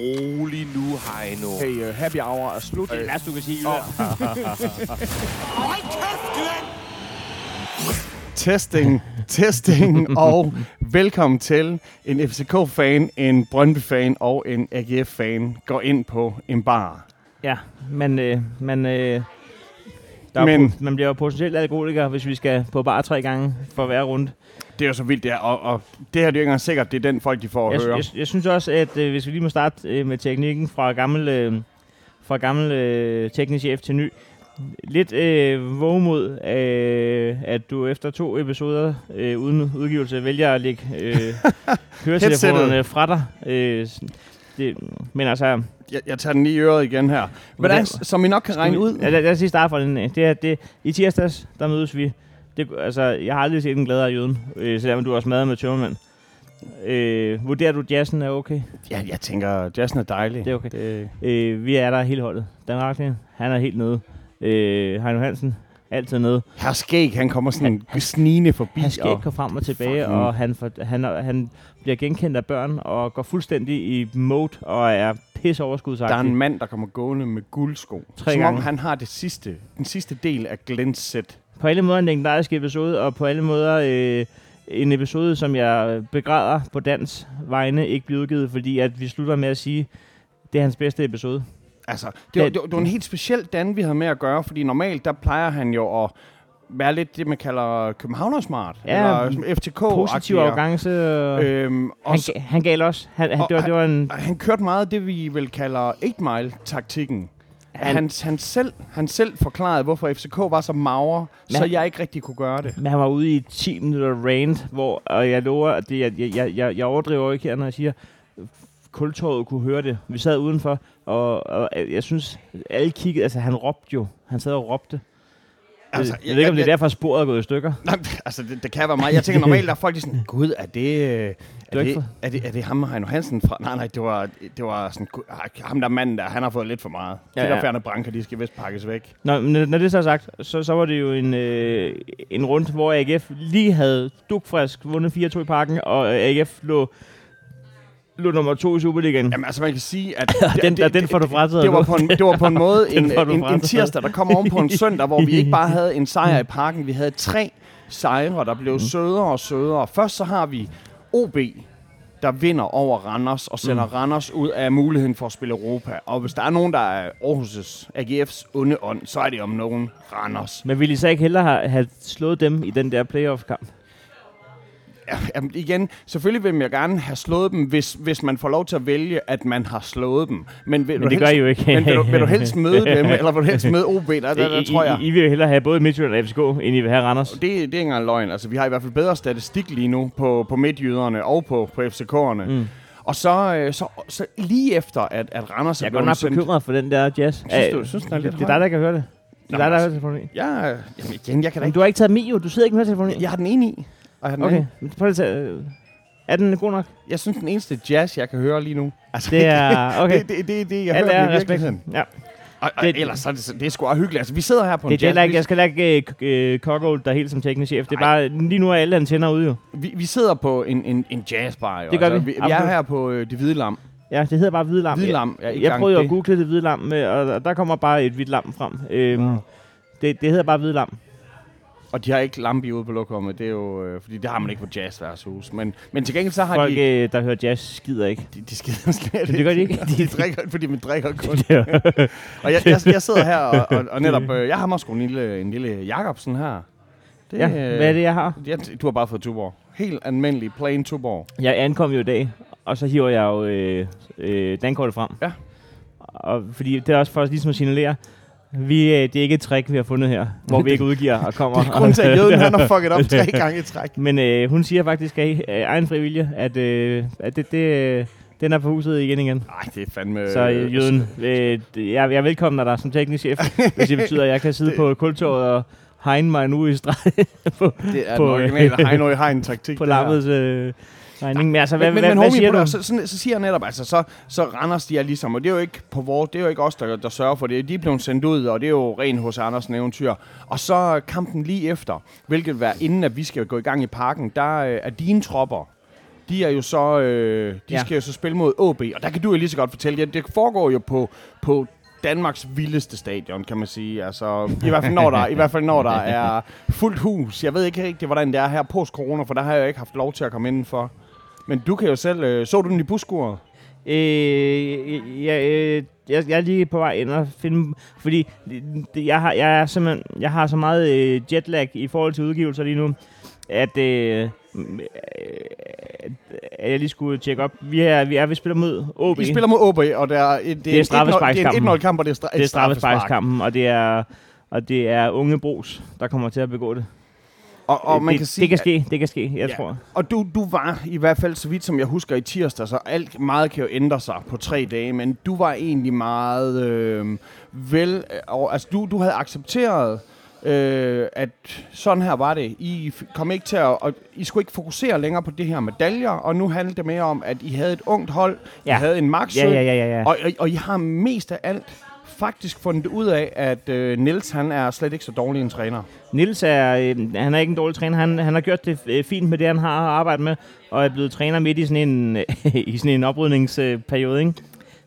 rolig nu, Heino. Hey, uh, happy hour er slut. Det er værst, du kan sige. Testing, testing, og velkommen til en FCK-fan, en Brøndby-fan og en AGF-fan går ind på en bar. Ja, men, øh, men, øh, der er Men- men, man bliver jo potentielt alkoholiker, hvis vi skal på bar tre gange for hver runde. Det er jo så vildt, det er, og, og det her det er jo ikke engang sikkert, det er den folk, de får at Jeg, høre. jeg, jeg synes også, at øh, hvis vi lige må starte øh, med teknikken fra gammel, øh, fra gammel øh, teknisk chef til ny. Lidt øh, vågemod, øh, at du efter to episoder øh, uden udgivelse vælger at lægge øh, høretelefonerne fra dig. Øh, det, men altså, Jeg, jeg tager den lige i øret igen her. Hvordan, Hvordan- som I nok kan regne ud, Ja, lad, lad os lige starte fra den af. Det er, det, I tirsdags, der mødes vi. Det, altså, jeg har aldrig set en gladere jøden, øh, selvom du har smadret med tømmermand. Øh, vurderer du, at jazzen er okay? ja, jeg tænker, jazzen er dejlig. Det er okay. Det, Øh, vi er der hele holdet. Dan Racklin, han er helt nede. Øh, Heino Hansen, altid nede. Herr Skæg, han kommer sådan snigende forbi. Han skal og, ikke gå frem og tilbage, Fucking- og han, for, han, han bliver genkendt af børn, og går fuldstændig i mode, og er pisse der er overskudsagtig. en mand, der kommer gående med guldsko. Tre som om gange. han har det sidste, den sidste del af Glens sæt. på alle måder en legendarisk episode, og på alle måder øh, en episode, som jeg begræder på dans vegne ikke bliver udgivet, fordi at vi slutter med at sige, det er hans bedste episode. Altså, det var, Det- var, det var en helt speciel Dan, vi havde med at gøre, fordi normalt, der plejer han jo at være lidt det, man kalder københavnersmart. Ja, eller FTK. Positiv arrogance. Øh, Øhm, og han, så, han gav også. Han, han, det, var, det var en... han kørte meget det, vi vel kalder 8-mile-taktikken. Han, han, han, selv, han selv forklarede, hvorfor FCK var så magre, Men så han- jeg ikke rigtig kunne gøre det. Men han var ude i 10 minutter rant, hvor, og jeg lover, at det, jeg, jeg, jeg, jeg overdriver ikke her, når jeg siger, kultorvet kunne høre det. Vi sad udenfor, og, og jeg synes, alle kiggede, altså han råbte jo. Han sad og råbte. Altså, jeg, jeg, ved ikke, om det er derfor, sporet er gået i stykker. Nej, altså, det, det kan være mig. Jeg tænker normalt, der er folk, der er sådan, gud, er det, øh, er var ikke det, er det, er det ham, Heino Hansen fra? Nej, nej, det var, det var sådan, ham der manden der, han har fået lidt for meget. Ja, Ja, de der ja. fjerne branker, de skal vist pakkes væk. Når, når det så er sagt, så, så var det jo en, øh, en runde, hvor AGF lige havde dukfrisk vundet 4-2 i parken, og AGF lå, lå nummer to i Superligaen. Jamen, altså man kan sige, at... den, den, den får du frataget det, var på en, det var på en måde en, en, en tirsdag, der kom oven på en søndag, hvor vi ikke bare havde en sejr i parken, vi havde tre sejre, der blev sødere og sødere. Først så har vi OB, der vinder over Randers og sender mm. Randers ud af muligheden for at spille Europa. Og hvis der er nogen, der er Aarhus' AGF's onde ånd, så er det om nogen Randers. Men ville I så ikke hellere have, have slået dem i den der playoff-kamp? Ja, jamen, igen, selvfølgelig vil jeg gerne have slået dem, hvis, hvis man får lov til at vælge, at man har slået dem. Men, vil Men du det helst, gør I jo ikke. Men vil du, vil du helst møde dem, eller vil du helst møde OB? Der, der, der, I, tror jeg. I, I vil jo hellere have både Midtjylland og FCK, end I vil have Randers. Det, det er ikke engang løgn. Altså, vi har i hvert fald bedre statistik lige nu på, på midtjyderne og på, på FCK'erne. Mm. Og så, øh, så, så lige efter, at, at Randers Jeg er blevet godt nok bekymret for den der jazz. Synes du- Øh, synes, den er lidt det, det er dig, der kan høre det. Det er dig, der har altså- hørt telefonen. Ja, jamen igen, jeg kan da Men ikke... du har ikke taget Mio, du sidder ikke med telefonen. Jeg har den ene i. Og den Okay, anden. prøv lige at øh, Er den god nok? jeg synes, den eneste jazz, jeg kan høre lige nu. Altså, Det er... Okay. det, det, det, det, jeg Alt hører er det respekt. Ja. Og, og, Det- ellers så er det, det er sgu hyggeligt. Altså, vi sidder her på en Det, det er jazz. heller ikke, jeg skal ikke øh, Coggold, der er helt som teknisk chef. Det er bare, lige nu er alle antenner ude jo. vi, vi sidder på en, en, en jazzbar. Jo. Det gør altså, vi. vi. Vi er her på øh, Det Hvide Lam. Ja, det hedder bare hvide lam. Hvide Lam. Jeg, jeg prøvede det. at google det hvide lam, med, og og der kommer bare et hvidt lam frem. Øhm, Nå. det, det hedder bare hvide lam. Og de har ikke lampe ude på lokummet. Det er jo... Øh, fordi det har man ikke på jazzværshus. Men, men til gengæld så har Folk, de... øh, der hører jazz, skider ikke. De, de skider slet Men det gør de ikke. de drikker, fordi man drikker kun. Og jeg, jeg, jeg sidder her og, og, og netop... Øh, jeg har måske en lille, en lille Jacobsen her. Det, ja, hvad er det, jeg har? Ja, du har bare fået Tuborg. Helt almindelig plain Tuborg. Jeg ankom jo i dag, og så hiver jeg jo øh, øh, dankortet frem. Ja. Og fordi det er også for ligesom at signalere, vi, øh, det er ikke et trick, vi har fundet her, hvor vi ikke udgiver og kommer. Det er grund til, at jøden han har fucket op tre gange i træk. Men øh, hun siger faktisk af øh, egen frivillige, at, øh, at det, det, øh, den er på huset igen igen. Nej, det er fandme... Så øh, jøden, øh, jeg, jeg velkomner dig som teknisk chef, hvis det betyder, at jeg kan sidde Det- på kultorvet og hegne mig nu i streg på, Det er på, den øh, originale Heino i Hegn taktik. på lammets øh, regning. Men altså, hvad, men, hvad, men hvad siger du? Så, så, så siger jeg netop, altså, så, så Randers, de er ligesom, og det er jo ikke på vores, det er jo ikke os, der, der sørger for det. De er blevet sendt ud, og det er jo ren hos Andersen eventyr. Og så kampen lige efter, hvilket vil være inden, at vi skal gå i gang i parken, der øh, er dine tropper, de er jo så, øh, de ja. skal jo så spille mod OB, og der kan du jo lige så godt fortælle, ja, det foregår jo på, på Danmarks vildeste stadion, kan man sige. Altså, i hvert fald når der, i hvert fald når der er fuldt hus. Jeg ved ikke rigtig, hvordan det er her post-corona, for der har jeg jo ikke haft lov til at komme indenfor. Men du kan jo selv... Øh, så du den i busskuret? Øh, jeg, øh, jeg, jeg er lige på vej ind og finde, fordi det, jeg, har, jeg, er simpelthen, jeg har så meget øh, jetlag i forhold til udgivelser lige nu, at, øh, øh, at jeg lige skulle tjekke op. Vi er, vi er vi spiller mod OB. Vi spiller mod OB, og det er, et, Det er en 1-0 straffesparkskampen. Det er en 1-0-kamp, og det er, stra- det er straffesparkskampen, og det er, og det er unge Bros, der kommer til at begå det. Og, og man det, kan sige, det kan ske, det kan ske, jeg Ja. tror. Og du, du var i hvert fald, så vidt som jeg husker, i tirsdag, så alt meget kan jo ændre sig på tre dage, men du var egentlig meget øh, vel... øh, Og, altså, du, du havde accepteret, øh, at sådan her var det. I kom ikke til at... Og I skulle ikke fokusere længere på det her medaljer, og nu handlede det mere om, at I havde et ungt hold. Ja. I havde en max Ja, ja, ja, ja. ja. og, og, og I har mest af alt faktisk fundet ud af, at øh, Niels han er slet ikke så dårlig en træner. Nils er, øh, han er ikke en dårlig træner. Han, han har gjort det øh, fint med det, han har arbejdet med, og er blevet træner midt i sådan en, i sådan en oprydningsperiode, ikke?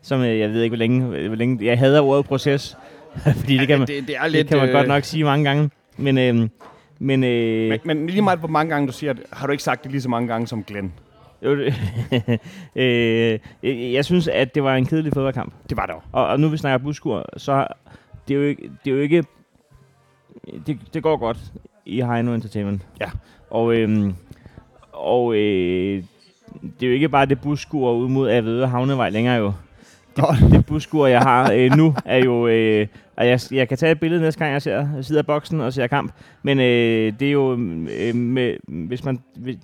Som øh, jeg ved ikke, hvor længe, hvor længe jeg hader ordet proces, fordi det kan man, det, det er det lidt... kan man øh, godt nok sige mange gange. Men, øh, men, øh, Men, men lige meget hvor mange gange du siger det, har du ikke sagt det lige så mange gange som Glenn. Jo, øh, jeg, synes, at det var en kedelig fodboldkamp. Det var det. Og, og nu vi snakker buskur, så det er jo ikke, det er jo ikke det, det går godt i Heino Entertainment. Ja. Og, øhm, og øh, det er jo ikke bare det busskur ud mod Avede Havnevej længere jo. Det, det busskur, jeg har øh, nu, er jo... Øh, og jeg, jeg kan tage et billede næste gang, jeg ser jeg sidder i boksen og ser kamp. Men øh, det er jo... Øh, med, hvis man, hvis-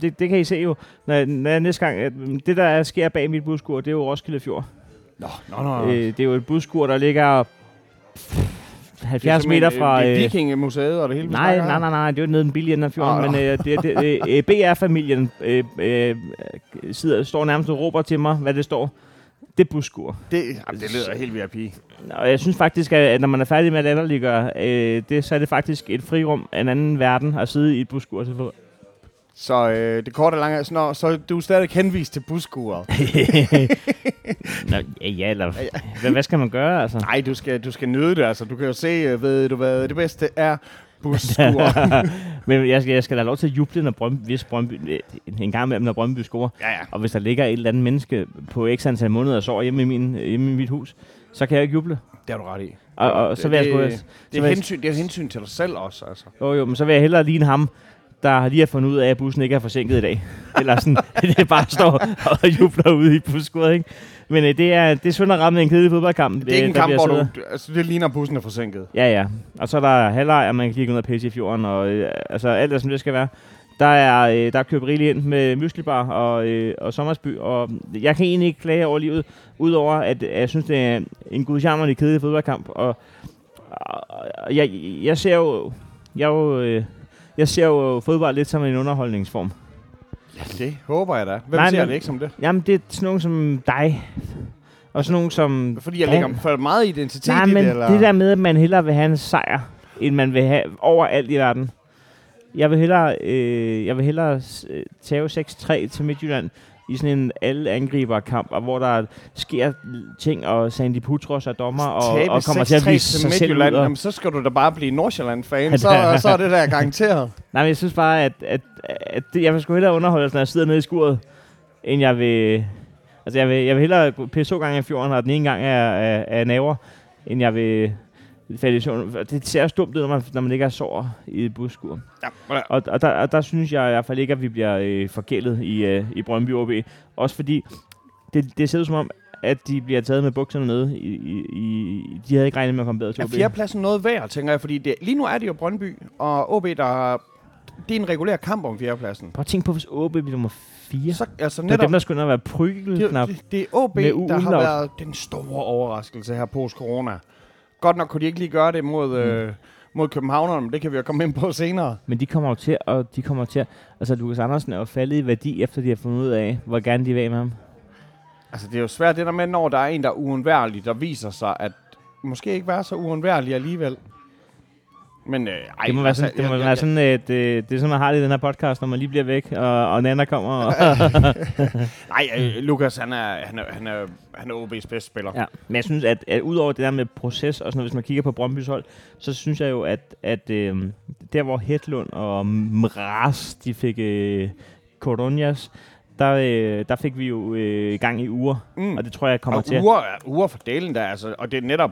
det, det kan I se jo. Når, når jeg næste gang... øh, Det, der sker bag mit busskur, det er jo Roskilde Fjord. Nå, nå, nå. Øh, det er jo et busskur, der ligger 70 meter fra... Det er øh, Vikingemuseet og det hele. Nej, nej, nej, nej, det er jo nede i den billige ende af fjorden, Ah. men øh, det, det, det, øh, BR-familien øh, øh, sidder, står nærmest og råber til mig, hvad det står. Det er busskur. Det, jamen, det lyder helt VIP. Og jeg synes faktisk, at når man er færdig med at latterliggøre øh, det, så er det faktisk et frirum af en anden verden at sidde i et busskur. til. Så øh, det korte og lange er, så, nå, så du er stadig henvist til busskuret. Nå, ja, ja, eller hvad, hvad skal man gøre, altså? Nej, du skal, du skal nyde det. Altså, du kan jo se, øh, ved du hvad, det bedste er busskuret. Men jeg skal, jeg skal da lov til at juble, når Brøndby, hvis Brøndby, øh, en gang imellem, når Brøndby scorer. ja, ja. Og hvis der ligger et eller andet menneske på x antal måneder og sover hjemme i, min, hjemme i mit hus, så kan jeg ikke juble. Det har du ret i. Og, og så vil jeg sgu... det, det, er hensyn, det er hensyn til dig selv også, altså. Jo, jo, men så vil jeg hellere ligne ham, der lige har fundet ud af, at bussen ikke er forsinket i dag. Eller sådan, det er bare står og jubler ude i busskuret, ikke? Men øh, det er, det er synd at ramme en kedelig fodboldkamp. Det er ikke øh, en kamp, hvor du... Altså, det ligner, at bussen er forsinket. Ja, ja. Og så er der halvleg, og man kan lige gå ned og pisse i fjorden, og øh, altså alt er, som det skal være. Der er, øh, der er købt rigeligt ind med muslibar og, øh, og sommersby, og jeg kan egentlig ikke klage over livet, udover at, at jeg synes, det er en gudjammerlig kedelig fodboldkamp, og, og jeg, jeg ser jo, jeg, er jo, øh, jeg ser jo fodbold lidt som en underholdningsform. Ja, det håber jeg da. Hvem Nej, ser men- det ikke som det? Jamen, det er sådan nogen som dig, og sådan nogen som... Fordi jeg lægger for meget identitet Nej, i men det, eller? det der med, at man hellere vil have en sejr, end man vil have overalt i verden. Jeg vil hellere, øh, jeg vil hellere øh, tage 6-3 til Midtjylland i sådan en alle angriber kamp, og hvor der sker ting, og Sandy Putros er dommer, og, Tabe og kommer til at 6-3 vise sig selv ud. Og, jamen, så skal du da bare blive Nordsjælland-fan. så, så er det der garanteret. nej, men jeg synes bare, at, at, at det, jeg vil sgu hellere underholde, når jeg sidder nede i skuret, end jeg vil... Altså, jeg vil, jeg vil hellere pisse to gange i fjorden, og den ene gang er, er, er naver, end jeg vil søvn. Det ser også dumt ud, når man, når man ikke er sår i et busskur. Ja, Og, og, der, og der synes jeg i hvert fald ikke, at vi bliver øh, forgældet i, øh, i Brøndby OB. Også fordi, det, det ser ud som om, at de bliver taget med bukserne nede. I, i, i, de havde ikke regnet med at komme bedre til Er OB. fjerdepladsen noget værd, tænker jeg? Fordi det, lige nu er det jo Brøndby, og OB, der det er en regulær kamp om fjerdepladsen. Prøv at tænke på, hvis OB bliver nummer 4. Så, altså Det er netop, dem, der skulle være prygelknap. det, det, det er OB, der har været den store overraskelse her post-corona. Godt nok kunne de ikke lige gøre det mod, mm. øh, mod Københavnerne, men det kan vi jo komme ind på senere. Men de kommer jo til, og de kommer til, altså Lukas Andersen er jo faldet i værdi, efter de har fundet ud af, hvor gerne de vil af med ham. Altså, det er jo svært det der med, når der er en, der er uundværlig, der viser sig, at måske ikke være så uundværlig alligevel. Men øh, ej, Det må være sådan, det må jeg- være jeg- sådan at, øh, det er sådan, man har det i den her podcast, når man lige bliver væk, og, og Nana kommer. Og, Nej, øh, Lukas, han er, han er, han er, han er OB's bedste spiller. ja. Men jeg synes, at, at udover det der med proces, og sådan hvis man kigger på Brøndby's hold, så synes jeg jo, at, at øh, der hvor Hedlund og Mraz, de fik øh, Coronas, der, øh, der fik vi jo øh, gang i uger, Mm. og det tror jeg kommer og til. uger, uger for delen der, altså, og det er netop,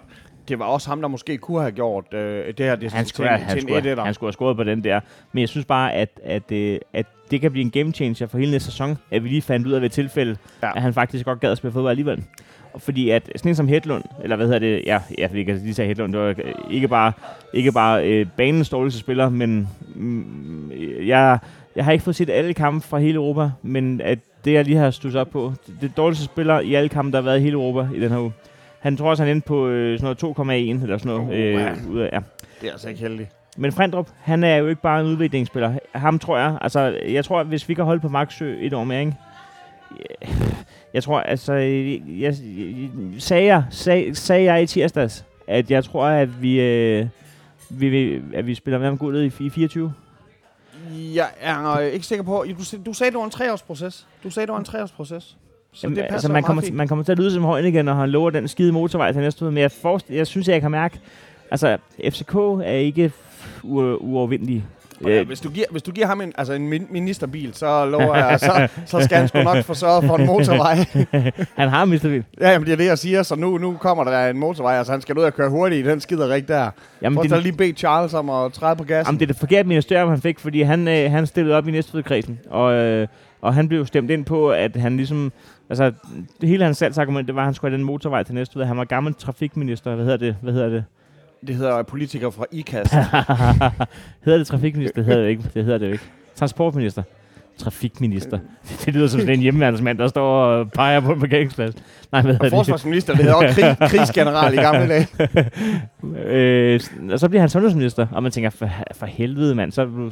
det var også ham, der måske kunne have gjort øh, det her det han til, skulle, til han, en skulle, 1 have, han skulle have scoret på den der. Men jeg synes bare, at, at, øh, at det kan blive en game changer for hele næste sæson, at vi lige fandt ud af ved et tilfælde, Ja. at han faktisk godt gad at spille fodbold alligevel. Og Fordi at sådan en som Hedlund, eller hvad hedder det, ja, ja fordi jeg kan lige sige Hedlund, det var ikke bare, ikke bare øh, banens dårligste spiller, men mm, jeg, jeg har ikke fået set alle kampe fra hele Europa, men at det jeg lige har stusset op på, det, det dårligste spiller i alle kampe, der har været i hele Europa i den her uge. Han tror også, han endte på øh, sådan noget 2,1 eller sådan noget. Uh, øh, ja. ud af, ja. Det er altså ikke heldigt. Men Frendrup, han er jo ikke bare en udviklingsspiller. Ham tror jeg, altså, jeg tror, hvis vi kan holde på Maxø et år mere, ikke? Jeg tror, altså, jeg, jeg, sagde, jeg, sag, sagde jeg i tirsdags, at jeg tror, at vi, øh, vi, at vi spiller med ham guldet i, i 24. Jeg er ikke sikker på, du, du sagde, det var en treårsproces. Du sagde, det var en treårsproces. Så Jamen, det altså, man, kommer, man kommer til at lyde som højen igen, når han lover den skide motorvej til næste uge. Men jeg, forst, jeg synes, jeg kan mærke, altså, FCK er ikke u- uovervindelig. Ja, Øh, hvis, du giver, hvis du giver ham en, altså en min- ministerbil, så lover jeg, så, så skal han sgu nok få sørget for en motorvej. han har mistet vildt. ja, jamen, det er det, jeg siger. Så nu, nu kommer der en motorvej, altså han skal ud og køre hurtigt i den skiderik der. Jamen, Prøv så lige bede Charles om at træde på gassen. Jamen, det er det forkerte ministerium, han fik, fordi han, øh, han stillede op i Næstvedkredsen, og, øh, og han blev stemt ind på, at han ligesom... Altså, det hele hans salgsargument, det var, at han skulle have den motorvej til Næstved. Han var gammel trafikminister. Hvad hedder det? Hvad hedder det? Det hedder politikere fra IKAS. hedder det trafikminister? Det hedder det ikke. Det hedder det jo ikke. Transportminister. Trafikminister. Det lyder som sådan en hjemmeværnsmand, der står og peger på en parkeringsplads. Nej, hvad og forsvarsminister, det hedder også krig, krigsgeneral i gamle dage. øh, og så bliver han sundhedsminister, og man tænker, for, for helvede mand, så,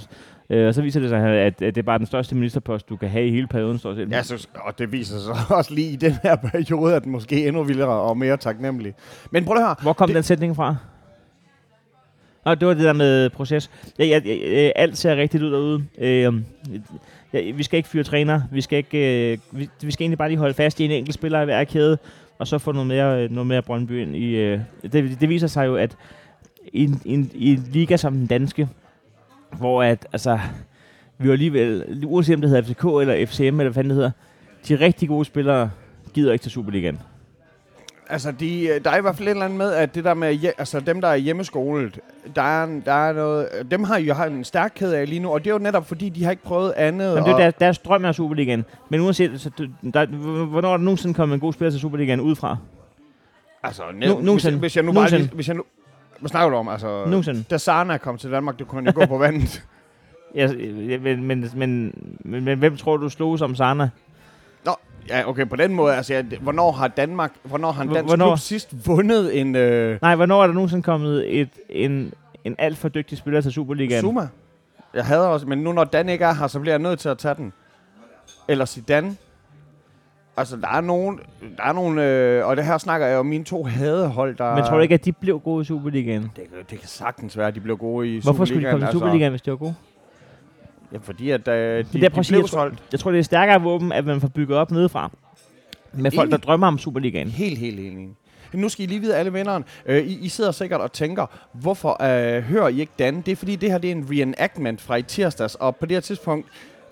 øh, og så viser det sig, at, at det er bare den største ministerpost, du kan have i hele perioden, står det. Ja, så, og det viser sig også lige i den her periode, at den måske endnu vildere og mere taknemmelig. Men prøv at høre. Hvor kom Det- den sætning fra? Nå, det var det der med proces. Ja, ja, ja, alt ser rigtigt ud derude. Øh, ja, vi skal ikke fyre træner. Vi skal, ikke, øh, vi, vi skal egentlig bare lige holde fast i en enkelt spiller i hver kæde, og så få noget mere, øh, noget mere Brøndby ind i... Øh, det, det viser sig jo, at i, en- i, en- i en liga som den danske, hvor at, altså, vi var alligevel, uanset om det hedder FCK eller FCM, eller hvad fanden det hedder, de rigtig gode spillere gider ikke til Superligaen. Altså, de, der er i hvert fald et eller andet med, at det der med, altså dem, der er hjemmeskolet, der er, en- der er noget, dem har jo har en stærk kæde af lige nu, og det er jo netop fordi, de har ikke prøvet andet. Jamen, det er deres, deres drøm er Superligaen. Men uanset, så, du- der, hvornår er der nogensinde kommet en god spiller til Superligaen udefra? altså, Nu- nogensinde. hvis jeg nu bare Nogensinde. lige, hvis jeg nu, hvad snakker du om? Altså, Nogensinde. da Sarna kom til Danmark, du kunne jo gå på vandet. Ja, men, men, men, men, hvem tror du slog som Sana? Nå, ja, okay, på den måde, altså, ja, hvornår har Danmark, hvornår har en dansk hvornår? klub sidst vundet en øh, Nej, hvornår er der nogensinde kommet et, en, en alt for dygtig spiller til Superligaen? Zuma? Jeg hader også, men nu når Dan ikke er her, så bliver jeg nødt til at tage den. Eller Zidane. Altså, der er nogen, der er nogen øh, og det her snakker jeg om mine to hadehold, der... Men tror du ikke, at de blev gode i Superligaen? Det, kan- det kan sagtens være, at de blev gode i Hvorfor skulle de Superligaen, komme til Superligaen, hvis de var gode? Ja, fordi at øh, de, det er, de at blev sige, jeg tror- Jeg tror, det er stærkere våben, at man får bygget op nedefra. Med folk, der drømmer om Superligaen. helt, helt, helt enig. Nu skal I lige vide, alle vennerne. Øh, I, I sidder sikkert og tænker, hvorfor øh, hører I ikke Dan? Det er fordi, det her det er en reenactment fra i tirsdags, og på det her tidspunkt,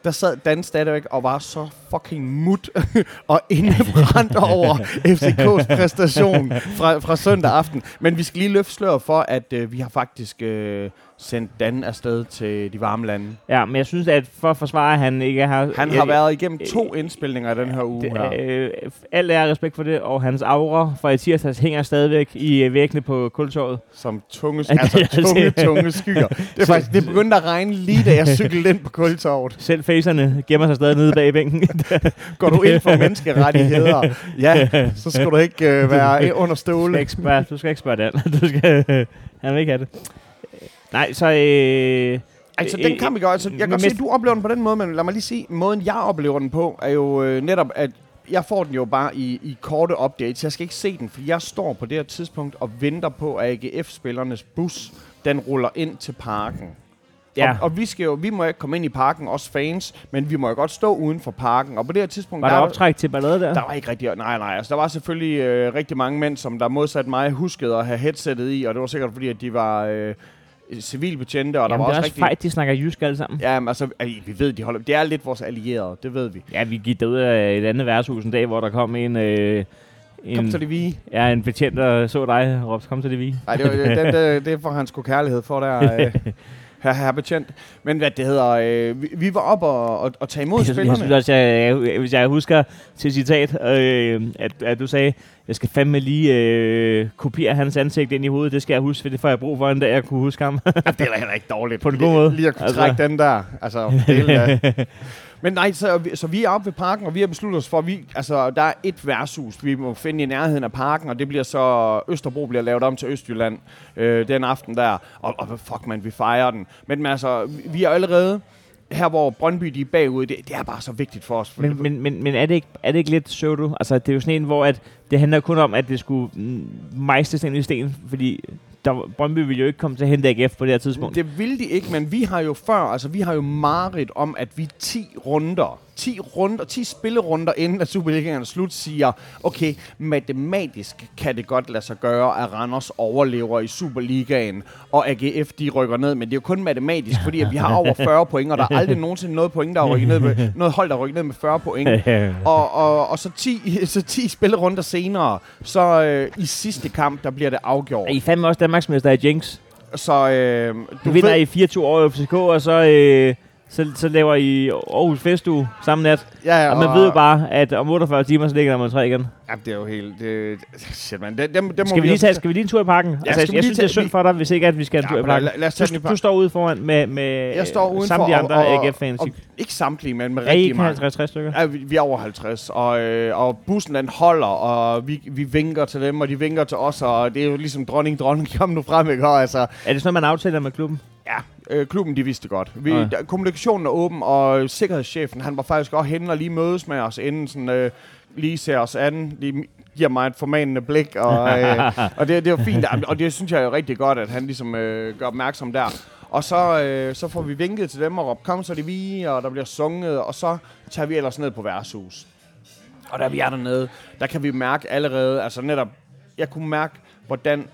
der sad Dan stadigvæk og var så fucking mut og indebrændt over FCK's præstation fra, fra søndag aften. Men vi skal lige løfte sløret for, at øh, vi har faktisk øh, sendt Dan afsted til de varme lande. Ja, men jeg synes, at for at forsvare, at han ikke har... Han jeg- har været igennem to indspilninger i den her uge Det, her. øh, alt er respekt for det, og hans aura fra i tirsdags hænger stadigvæk i øh, væggene på kultorvet. Som tunge, altså tunge, tunge skyer. Det er faktisk, det begyndte at regne lige da jeg cyklede ind på Kultorvet. Selv facerne gemmer sig stadig nede bag i bænken. Går du ind for menneskerettigheder, ja, så skal du ikke øh, være under du, stole. skal ikke spørge, du skal ikke spørge Dan. Du skal, han vil ikke have det. Nej, så... Øh, Altså, øh, den kamp i går, altså, jeg kan godt se, at du oplever den på den måde, men lad mig lige sige, måden jeg oplever den på, er jo øh, netop, at jeg får den jo bare i, i korte updates. Jeg skal ikke se den, for jeg står på det her tidspunkt og venter på, at AGF-spillernes bus den ruller ind til parken. Ja. Og, og vi, skal jo, vi må ikke komme ind i parken, os fans, men vi må jo godt stå uden for parken. Og på det her tidspunkt, Var der er optræk til ballade der? der var ikke rigtig... Nej, nej. Altså, der var selvfølgelig øh, rigtig mange mænd, som der modsat mig huskede at have headsettet i, og det var sikkert fordi, at de var øh, civilbetjente, og der Jamen, var det også også rigtig... fejt, de snakker jysk alle sammen. Ja, men altså, vi ved, de holder... Det er lidt vores allierede, det ved vi. Ja, vi gik derud af et andet værtshus en dag, hvor der kom en... Øh, en, Kom så det vi. Ja, en betjent, der så dig råbte, kom til det vi. Nej, det, var, det, det, det, det får han sgu kærlighed for der, øh, her, her betjent. Men hvad det hedder, øh, vi, vi var op og, og, og tage imod Jeg, jeg spillerne. synes også, jeg, jeg, hvis jeg husker til citat, øh, at, at du sagde, jeg skal fandme lige øh, kopiere hans ansigt ind i hovedet. Det skal jeg huske, for det får jeg brug for en dag, jeg kunne huske ham. Ja, det er da heller ikke dårligt. På en god måde. Lige at kunne Altså. trække den der. Altså, det er, Men nej, så, vi- så vi er oppe ved parken, og vi har besluttet os for, at vi, altså, der er et værtshus, vi må finde i nærheden af parken, og det bliver så, Østerbro bliver lavet om til Østjylland øh, den aften der. Og, og fuck man, vi fejrer den. Men, altså, vi- er allerede her, hvor Brøndby de er bagud, det, det er bare så vigtigt for os. Men, men, men, men er, det ikke, er det ikke lidt pseudo? Altså, det er jo sådan en, hvor at det handler kun om, at det skulle mm, mejstes ind i sten, fordi der, Brøndby ville jo ikke komme til at hente AGF på det her tidspunkt. Det vil de ikke, men vi har jo før, altså vi har jo mareridt om, at vi 10 runder, 10 runder, 10 spillerunder inden at Superligaen er slut, siger, okay, matematisk kan det godt lade sig gøre, at Randers overlever i Superligaen, og AGF de rykker ned, men det er jo kun matematisk, fordi at vi har over 40 point, og der er aldrig nogensinde noget point, der er rykket ned med, noget hold, der er rykket ned med 40 point. Og, og, og så, 10, så 10 spillerunder senere, så øh, i sidste kamp, der bliver det afgjort. I er fandme også Danmarksmester i Jinx. Så øh, Du du vinder ved, i 4-2 over FCK, og så, øh, så, så laver I Aarhus Festuge samme nat. ja, Og man ved jo bare, at om 48 timer, så ligger der nummer 3 igen. Ja, det er jo helt... Det, shit, man. Det, det, det må Skal vi, lige tage, skal vi lige en tur i parken? altså, skal jeg, synes, det er synd for dig, hvis ikke at vi skal en Ja, tur i parken. lad, lad os tage Du, du står ude foran med, med Jeg står øh, udenfor, samtlige og- andre AGF-fans. Ikke samtlige, men med rigtig mange. 50-60 stykker? Ja, vi, vi er over 50, og, øh, og bussen den holder, og vi, vi vinker til dem, og de vinker til os, og det er jo ligesom dronning, dronning, kom nu frem, ikke? Og, altså, Er det sådan man aftaler med klubben? ja, øh, klubben de vidste godt. Vi, Nej. der, kommunikationen er åben, og sikkerhedschefen, han var faktisk også henne og lige mødes med os, inden sådan, øh, lige ser os an, lige giver mig et formanende blik, og, øh, og det, det jo fint, og det synes jeg er jo rigtig godt, at han ligesom øh, gør opmærksom der. Og så, øh, så får vi vinket til dem og råbt, kom så det vi, og der bliver sunget, og så tager vi ellers ned på værtshus. Og da vi er dernede, der kan vi mærke allerede, altså netop, jeg kunne mærke, hvordan,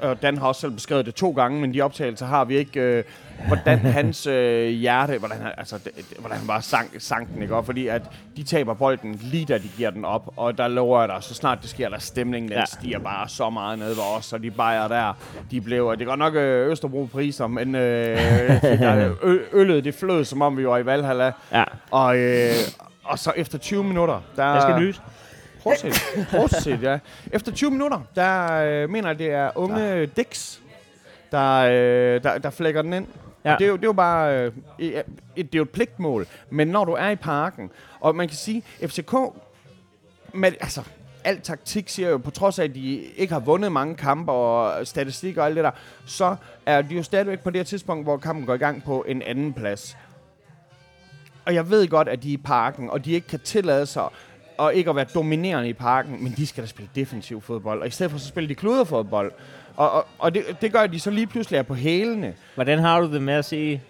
og Dan har også selv beskrevet det to gange, men de optagelser har vi ikke, øh, hvordan hans øh, hjerte, hvordan han, altså, det, hvordan han bare sank, sank den, ikke? Og fordi at de taber bolden lige da de giver den op, og der lover jeg dig, så snart det sker, der stemningen, den Ja. stiger bare så meget ned ved os, og de bajer der, de blev, det er godt nok øh, Østerbro-priser, men øh, der, ø, øllet, det flød, som om vi var i Valhalla, Ja, og, øh, og så efter 20 minutter, der... jeg skal nys. Prosit. Prosit, ja. Efter 20 minutter, der øh, mener jeg, det er unge ja. Dix, der, øh, der, der flækker den ind. Ja. Det, er jo, det er jo bare øh, et, et- det er jo et pligtmål. Men når du er i parken, og man kan sige, FCK, med, altså, al taktik siger jo, på trods af, at de ikke har vundet mange kampe og statistik og alt det der, så er de jo stadigvæk på det her tidspunkt, hvor kampen går i gang på en anden plads. Og jeg ved godt, at de er i parken, og de ikke kan tillade sig og ikke at være dominerende i parken, men de skal da spille defensiv fodbold. Og i stedet for, så spiller de kluderfodbold. Og, og, og det, det gør, at de så lige pludselig er på hælene. Hvordan har du det med at se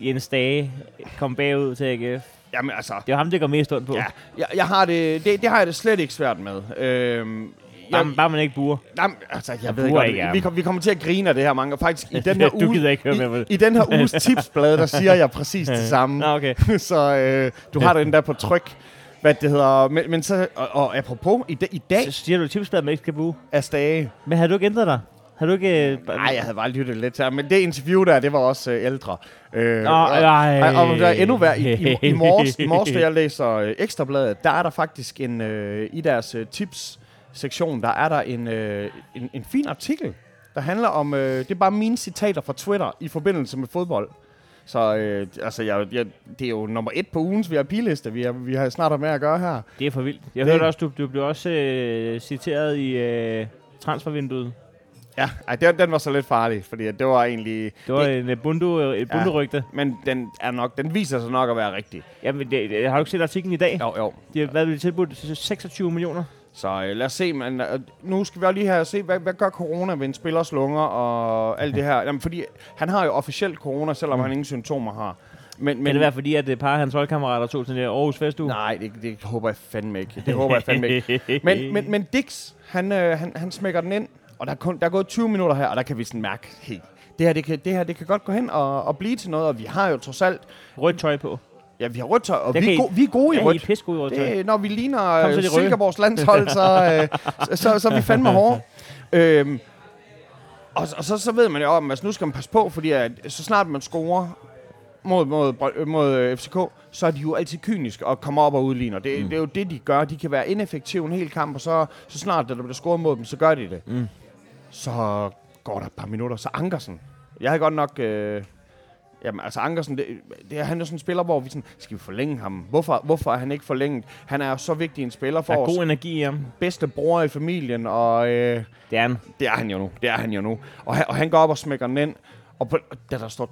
Jens Dage komme bagud til AGF? Jamen altså, Det er ham, det går mest ondt på. ja, jeg, jeg har det, det, det har jeg det slet ikke svært med. Øhm, jeg, Bare, bare man ikke burer. jamen, altså, jeg Jeg ved godt, ikke vi, kom, vi kommer til at grine af det her mange. Faktisk i den her Du uge, gider ikke høre på i, i den her uges tipsblad, der siger jeg præcis det samme. Nå, okay. så øh, du har den der på tryk. Hvad det hedder. Men, men så, og, og apropos, i, da, i dag Så siger du tipsbladet, man ikke skal buge. er Stage. Men har du ikke ændret dig? Har du ikke... øh, Nej, jeg havde bare lyttet lidt til ham, men det interview der, det var også øh, ældre. Øh, Nå, og, ej. og, og der er endnu værre. I, i, i, morges, I morges, da jeg læser øh, Ekstrabladet, der er der faktisk en, øh, i deres øh, tips-sektion, der er der en, øh, en, en fin artikel, der handler om, øh, det er bare mine citater fra Twitter i forbindelse med fodbold. Så øh, altså, jeg, jeg, det er jo nummer et på ugens VIP-liste, vi, er, vi har snart med at gøre her. Det er for vildt. Jeg Det- hørte også, du, du blev også øh, citeret i øh, transfervinduet. Ja, ej, den, den var så lidt farlig, fordi det var egentlig... Det var en øh, bundu, øh, et Ja. bunderygte. Men den, er nok, den viser sig nok at være rigtig. Jamen, det, det, har du ikke set artiklen i dag? Jo, jo. De har været tilbudt til 26 millioner. Så øh, lad os se, men øh, nu skal vi også lige her se, hvad, hvad gør corona ved en spillers lunger og alt det her. Jamen, fordi han har jo officielt corona, selvom mm. han ingen symptomer har. Men, Men, kan det være fordi, at det par af hans holdkammerater tog til den der Aarhus Festuge? Nej, det, det håber jeg fandme ikke. Det håber jeg fandme ikke. Men, men, men Dix, han, øh, han, han smækker den ind, og der er, kun, der er gået 20 minutter her, og der kan vi sådan mærke, hey, det her, det kan, det her det kan godt gå hen og, og blive til noget, og vi har jo trods alt, Rødt tøj på. Ja, vi har rødt tøj, og Der vi er, I- go, vi er gode i Ja, I er rødt. pisse gode i rødt tøj. Det, når vi ligner Kom øh. Silkeborgs landshold, så, øh, så, så, så er vi fandme hårde. Øhm, og, og så, så ved man jo om, at nu skal man passe på, fordi at, så snart man scorer mod, mod, Bro- mod øh, FCK, så er de jo altid kyniske og kommer op og udligner. Det, mm. det er jo det, de gør. De kan være ineffektive en hel kamp, og så, så snart der bliver scoret mod dem, så gør de det. Mm. Så går der et par minutter, så Ankersen. Jeg havde godt nok... Øh, Jamen, altså Ankersen, det, det er, han er sådan en spiller, hvor vi sådan, skal vi forlænge ham? Hvorfor, hvorfor er han ikke forlænget? Han er jo så vigtig en spiller Der for er vores god energi i ham. bedste bror i familien, og øh, Det er han. det er han jo nu. Det er han jo nu. Og han, og han går op og smækker den ind, og på, da der står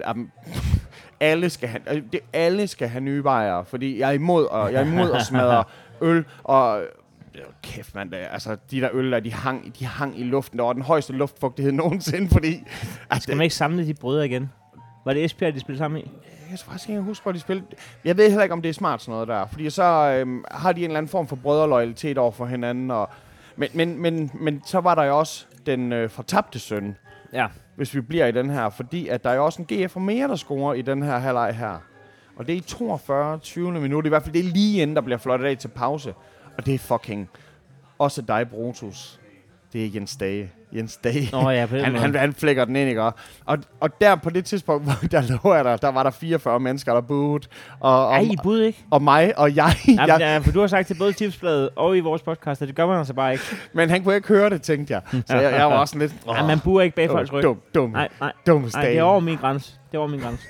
2-0, jamen, alle skal have, øh, det, alle skal have nye vejere, fordi jeg er imod, og jeg er imod at smadre øl, og øh, kæft mand, er- altså de der øl der, de hang, de hang i luften. Der var den højeste luftfugtighed nogensinde, fordi... Altså, Skal man ikke samle de brødre igen? Var det Esbjerg, de spillede sammen i? Jeg skal faktisk ikke huske, hvor de spillede. Jeg ved heller ikke, om det er smart sådan noget der. Fordi så øhm, har de en eller anden form for brødreloyalitet over for hinanden. Og, men, men, men, men så var der jo også den øh, fortabte søn, Ja. hvis vi bliver i den her. Fordi at der er jo også en GF og mere, der scorer i den her halvleg her. Og det er i 42. 20. minut. I hvert fald det er lige inden, der bliver flottet af til pause. Og det er fucking også dig, Brutus. Det er Jens Dage. Jens Dage. Nå ja, Han, han, han flækker den ind, ikke? Og, og, og der på det tidspunkt, hvor der lå jeg der, der var der 44 mennesker, der boede. Og, og, Ej, I bud ikke? og mig og jeg. Jamen, jeg ja, for du har sagt til både Tipsbladet og i vores podcast, at det gør man altså bare ikke. men han kunne ikke høre det, tænkte jeg. Så jeg, jeg var også lidt... Nej, man buer ikke bag folks ryg. dum, dum, Nej, nej, dum nej, det er over min grænse. Det er over min grænse.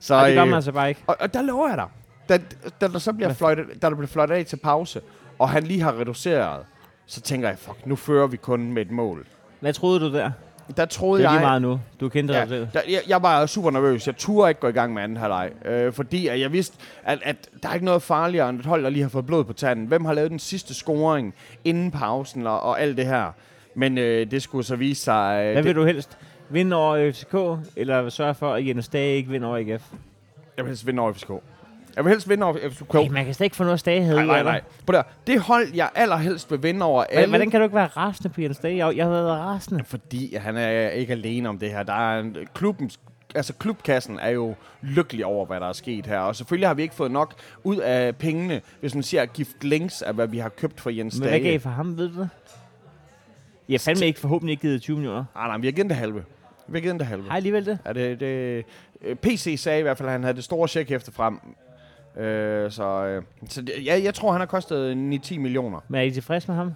Så, Nej, det gør øh, man altså bare ikke. og, og der lover jeg dig. Da, da der så bliver fløjtet, da der bliver fløjtet af til pause, og han lige har reduceret, så tænker jeg, fuck, nu fører vi kun med et mål. Hvad troede du der? Der troede Det er jeg... lige meget nu. Du kendte Ja, dig selv. der, jeg, jeg var super nervøs. Jeg turde ikke gå i gang med anden halvleg. Øh, fordi at jeg vidste, at, at der er ikke noget farligere end et hold, der lige har fået blod på tanden. Hvem har lavet den sidste scoring inden pausen og, og alt det her? Men øh, det skulle så vise sig... Øh, Hvad det, vil du helst? Vinde over FCK, eller sørge for, at Jens Dage ikke vinder over AGF? Jeg vil helst vinde over FCK. Jeg vil helst vinde over FCK. Ej, man kan slet ikke få noget Stage Nej, nej, nej. På der. Det hold, jeg allerhelst vil vinde over alle... Hvordan kan du ikke være rasende på Jens Dage? Jeg, jeg har været rasende. Fordi han er ikke alene om det her. Der er en, klubben, altså klubkassen er jo lykkelig over, hvad der er sket her. Og selvfølgelig har vi ikke fået nok ud af pengene, hvis man siger gift links af, hvad vi har købt for Jens Men hvad gav I Dage. for ham, ved du det? Har fandme ikke forhåbentlig ikke givet 20 millioner. Ah, nej, vi har givet det halve. Vi har givet det halve. Har alligevel det? Er det, det, PC sagde i hvert fald, at han havde det store check efter frem. Øh, så øh, så det, ja, jeg tror, han har kostet 9-10 millioner. Men er I tilfreds med ham?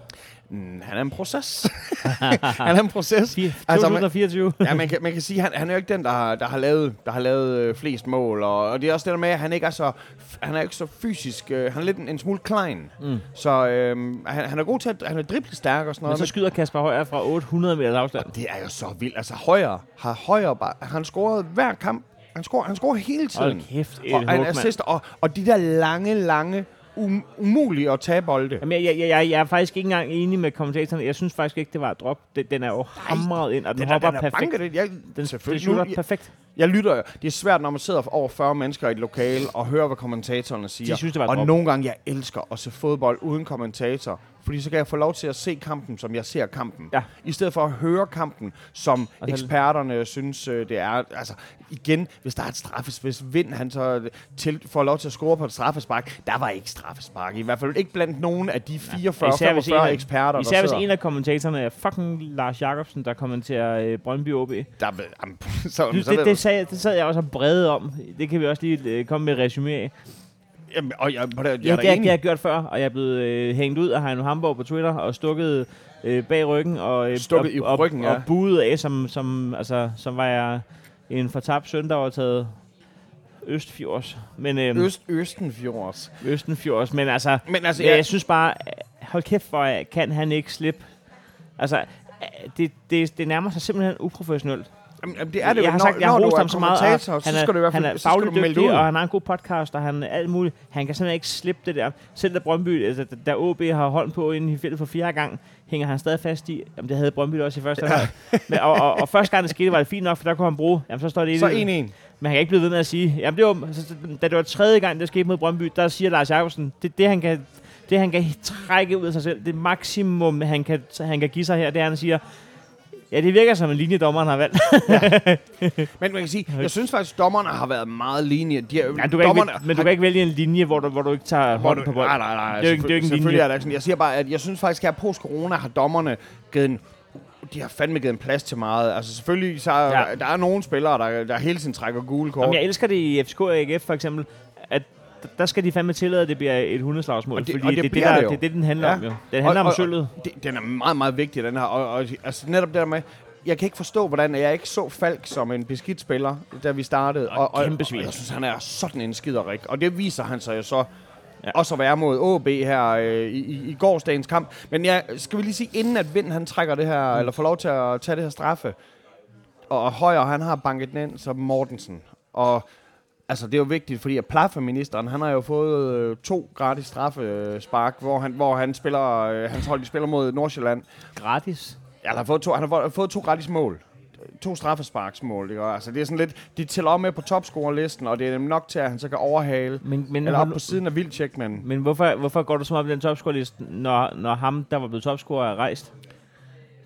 Mm, han er en proces. han er en proces. Fire- Altså, man- 2024. ja, man kan, man kan sige, han, han er jo ikke den, der har, der har lavet, der har lavet øh, flest mål. Og, og det er også det der med, at han ikke er så, han er ikke så fysisk. Øh, han er lidt en, en smule klein. Mm. Så øh, han, han er god til at han er driblestærk og sådan Men noget. så skyder Kasper Højer fra 800 meters afstand. det er jo så vildt. Altså højre har højre bare, han scoret hver kamp. Han scorer, han scorer hele tiden. Hold kæft, et og, mand. assist, og, og de der lange, lange, um, umulige at tage bolde. Jamen, jeg, jeg, jeg, jeg er faktisk ikke engang enig med kommentatorerne. Jeg synes faktisk ikke, det var et drop. Den, den er jo hamret ind, og den, Den, hopper er, den er perfekt. banket det. Jeg, Den, den selvfølgelig. shooter Nu- jeg, perfekt. jeg lytter jo. Det er svært, når man sidder over 40 mennesker i et lokale og hører, hvad kommentatorerne siger. De synes, det var et og drop. nogle gange, jeg elsker at se fodbold uden kommentator. Fordi så kan jeg få lov til at se kampen, som jeg ser kampen. Ja. I stedet for at høre kampen, som Og eksperterne synes, øh, det er. Altså, igen, hvis der er et straffes, hvis Vind han så til, får lov til at score på et straffespark, der var ikke straffespark. I hvert fald ikke blandt nogen af de 44-45 hvis en af- eksperter, Især hvis en af kommentatorerne er fucking Lars Jakobsen, der kommenterer øh, Brøndby OB. Der, jamen, så, det, så det, du- det, sagde, det sad jeg også og brede om. Det kan vi også lige øh, komme med et resume af. Jamen, og jeg, det, jeg, Ja, er det, enig. det har jeg gjort før, og jeg er blevet øh, hængt ud af Heino Hamburg på Twitter og stukket øh, bag ryggen og, øh, Stukket i og, ryggen, ja. og buet af, som, som, altså, som var jeg en fortabt søn, der var taget Østfjords. Men, øh, Øst, Østenfjords. Østenfjords. Men altså, Men altså, jeg, jeg, jeg synes bare, hold kæft, for kan han ikke slippe. Altså, det, det, det nærmer sig simpelthen uprofessionelt. Jamen, jamen, det er det jeg jo, har når, sagt, jeg har når rost er ham så meget, og så han er, skal du i hvert han fald er så skal fagligt dygtig, ud. og han har en god podcast, og han er alt muligt. Han kan simpelthen ikke slippe det der. Selv da Brøndby, altså, da- OB har holdt på inden i feltet for fjerde gang, hænger han stadig fast i, jamen det havde Brøndby også i første halvleg. Men, og, og, og, første gang det skete, var det fint nok, for der kunne han bruge, jamen så står det Så 1-1. 1-1. Men han kan ikke blive ved med at sige, jamen det var, så, da det var tredje gang, det skete mod Brøndby, der siger Lars Jacobsen, det, det han kan det han kan trække ud af sig selv, det maksimum han kan, han kan give sig her, det er, han siger, ja det virker som en linje, dommeren har valgt. Men man kan sige, jeg synes faktisk, dommerne har været meget linje. De er, ja, du kan ikke, men du kan ikke vælge en linje, hvor du, hvor du ikke tager hånden på bolden. nej, nej, nej. Det er ikke- det er ikke en selvfølgelig linje. er det ikke sådan. Jeg siger bare, at jeg synes faktisk, at her post-corona har dommerne givet en de har fandme givet en plads til meget. Altså selvfølgelig, så er, Ja. ja. der er nogle spillere, der, der hele tiden trækker gule kort. Jamen, jeg elsker det i FCK og AGF for eksempel, at der skal de fandme tillade, at det bliver et hundeslagsmål. Og det- fordi og det det, det, der, det jo. det er det, den handler Ja. om jo. Den handler Og- om og- sølvet. det, den er meget, meget vigtig, den her. Og, og, altså netop det der med, jeg kan ikke forstå, hvordan jeg ikke så Falk som en beskidt spiller, da vi startede. Og og, kæmpe og, og jeg synes, han er sådan en skiderik. Og det viser han sig jo så Ja. også at være mod OB her øh, i, i, i gårsdagens kamp. Men jeg skal vi lige sige, inden at Vind han trækker det her, mm. eller får lov til at tage det her straffe, og Højer, han har banket den ind som Mortensen. Og altså, det er jo vigtigt, fordi at Plaffe-ministeren, han har jo fået øh, to gratis straffespark, hvor han, hvor han spiller, øh, hans hold de spiller mod Nordsjælland. Gratis. Ja, han har fået to, han har fået- to gratis mål. To straffesparksmål, ikke? Altså, det er sådan lidt, de tæller op med på topscorerlisten, og det er nok til, at han så kan overhale, Men, men, eller op på siden af Vildtjek, men men hvorfor, hvorfor går du så meget op i den topscore-liste, når, når ham, der var blevet topscorer, er rejst?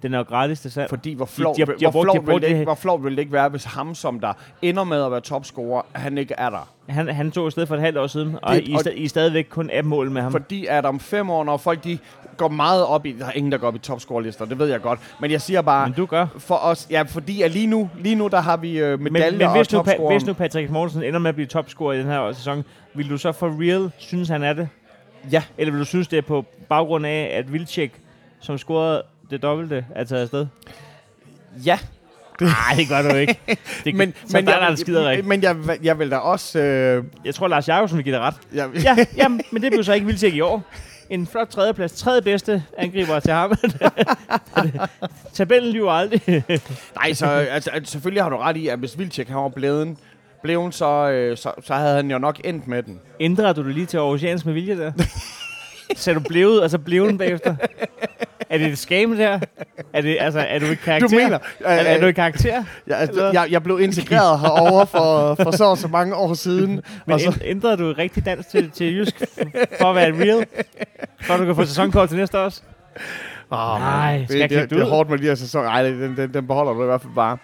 Den er jo gratis til salg. fordi hvor flot, de har- de har hvor, de har brugt ikke- hvor vil det ikke være, hvis ham, som der ender med at være topscorer, han ikke er der. Han, han tog afsted for et halvt år siden, og Det- I, og- I er stadigvæk kun af mål med ham. Fordi at om fem år, når folk de går meget op i, der er ingen, der går op i topscorelister, det ved jeg godt, men jeg siger bare, Men du gør. for os, ja, fordi at lige nu, lige nu der har vi øh, Men, medaljer men hvis, nu, og Pa- topscorer. hvis nu Patrick Mortensen ender med at blive topscorer i den her sæson, vil du så for real synes, han er det? Ja. Eller vil du synes, det er på baggrund af, at Vilcek, som scorede det dobbelte, er taget afsted? Ja, Nej, det gør du ikke. Det, men, så men der er der skider ikke. men jeg, jeg vil da også... Øh, Jeg tror, Lars Jacobsen vil give dig ret. jeg, Ja, ja, men det blev så ikke Vilcek i år. En flot tredjeplads. Tredje bedste angriber til ham. Tabellen lyver aldrig. Nej, så altså, altså, selvfølgelig har du ret i, at hvis Vildtjek han var blevet, blevet så, øh, så, så havde han jo nok endt med den. Ændrer du det lige til Aarhusiansk med vilje der? Så du blevet, og så blevet bagefter? Er det et skam der? Er, det, altså, er du et karakter? Du mener, Er, er du et karakter? jeg, jeg, jeg blev integreret herover for, for så og så mange år siden. Men og så, ænd- ændrede du rigtig dansk til, til jysk for at være real? For at du kan få sæsonkort til næste år også? oh, Nej, det, skal det, det, det er hårdt med de her sæsoner. Ej, den, den, den beholder du i hvert fald bare.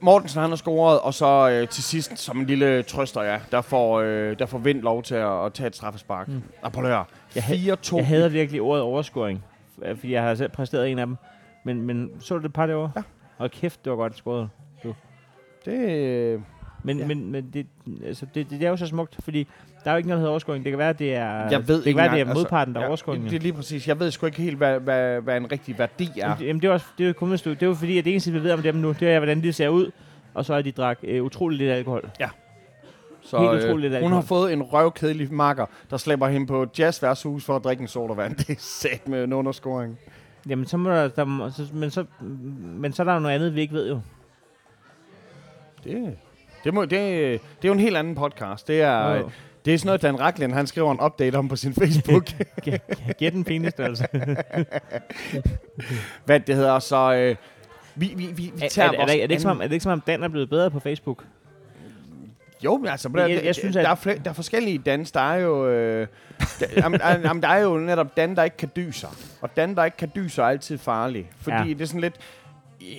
Mortensen han har scoret, og så øh, til sidst, som en lille trøster, ja, der får, øh, der får Vind lov til at, at tage et straffespark. Mm. At høre. Jeg ha- 4-2. Jeg hader virkelig ordet overscoring, fordi jeg har selv præsteret en af dem. Men, men så du det par derovre? Ja. Og kæft, det var godt scoret. Det, øh, Men, Ja. ja. men, men det, altså det, det, er jo så smukt, fordi der er jo ikke noget, der hedder overscoring. Det kan være, det er, jeg ved det kan være, det er engang, modparten, der er ja, overscoring. Det, det er lige præcis. Jeg ved sgu ikke helt, hvad, hvad, hvad en rigtig værdi er. Jamen, det- Jamen, det er, også, det er jo kun, du, det er jo fordi, at det eneste, vi ved om dem nu, det er, hvordan de ser ud, og så er de drak øh, utrolig lidt alkohol. Så Helt øh, utroligt, hun har fået en røvkedelig makker, der slæber hende på jazzværshus for at drikke en sodavand. Det er sat med en underscoring. Jamen, så må der, der så, men, så, men så er der jo noget andet, vi ikke ved jo. Det, det, må, det, det er jo en helt anden podcast. Det er, Jo. det er sådan noget, Dan Racklin, han skriver en update om på sin Facebook. Gæt en penisstørrelse. Hvad det hedder, så... Øh, vi, vi, vi, vi er, tager er, er, vores det, er, det ikke som om, anden- er det ikke som om, Dan er blevet bedre på Facebook? Jo, men altså, Jeg- der, jeg- synes, der, at- er flere, der er forskellige dans. Der er jo... Øh, der, jamen, der, jamen, der er jo netop Dan, der ikke kan dyse. Og Dan, der ikke kan dyse, er altid farlig. Fordi Ja. det er sådan lidt...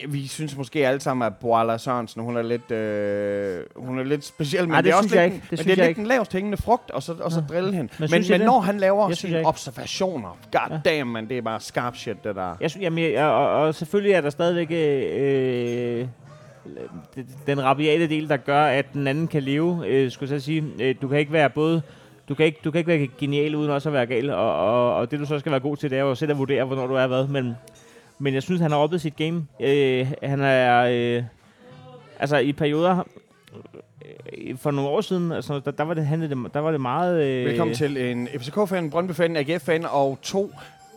Vi synes måske alle sammen, at Boala Sørensen, hun er lidt, øh, hun er lidt speciel, men Ej, det, det er også lidt, ikke. Det men det er lidt ikke. den lavest hængende frugt, og så, og så Nå. drille hende. Men Men, men når han laver Jeg sine observationer, god damn, man, det er bare skarp shit, det der. Jeg synes, jamen, jeg, og, og selvfølgelig er der stadigvæk øh, øh, den rabiate del, der gør, at den anden kan leve. Øh, skulle jeg så sige, øh, du kan ikke være både du kan, ikke, du kan ikke være genial uden også at være gal, og, og, og det du så skal være god til, det er jo selv at vurdere, hvornår du er hvad. Men, men jeg synes, han har oppet sit game. Øh, han er, øh, altså i perioder, øh, for nogle år siden, altså, der, der, var det, handlede det, der var det meget... Øh, Velkommen til en FCK-fan, Brøndby-fan, AGF-fan og to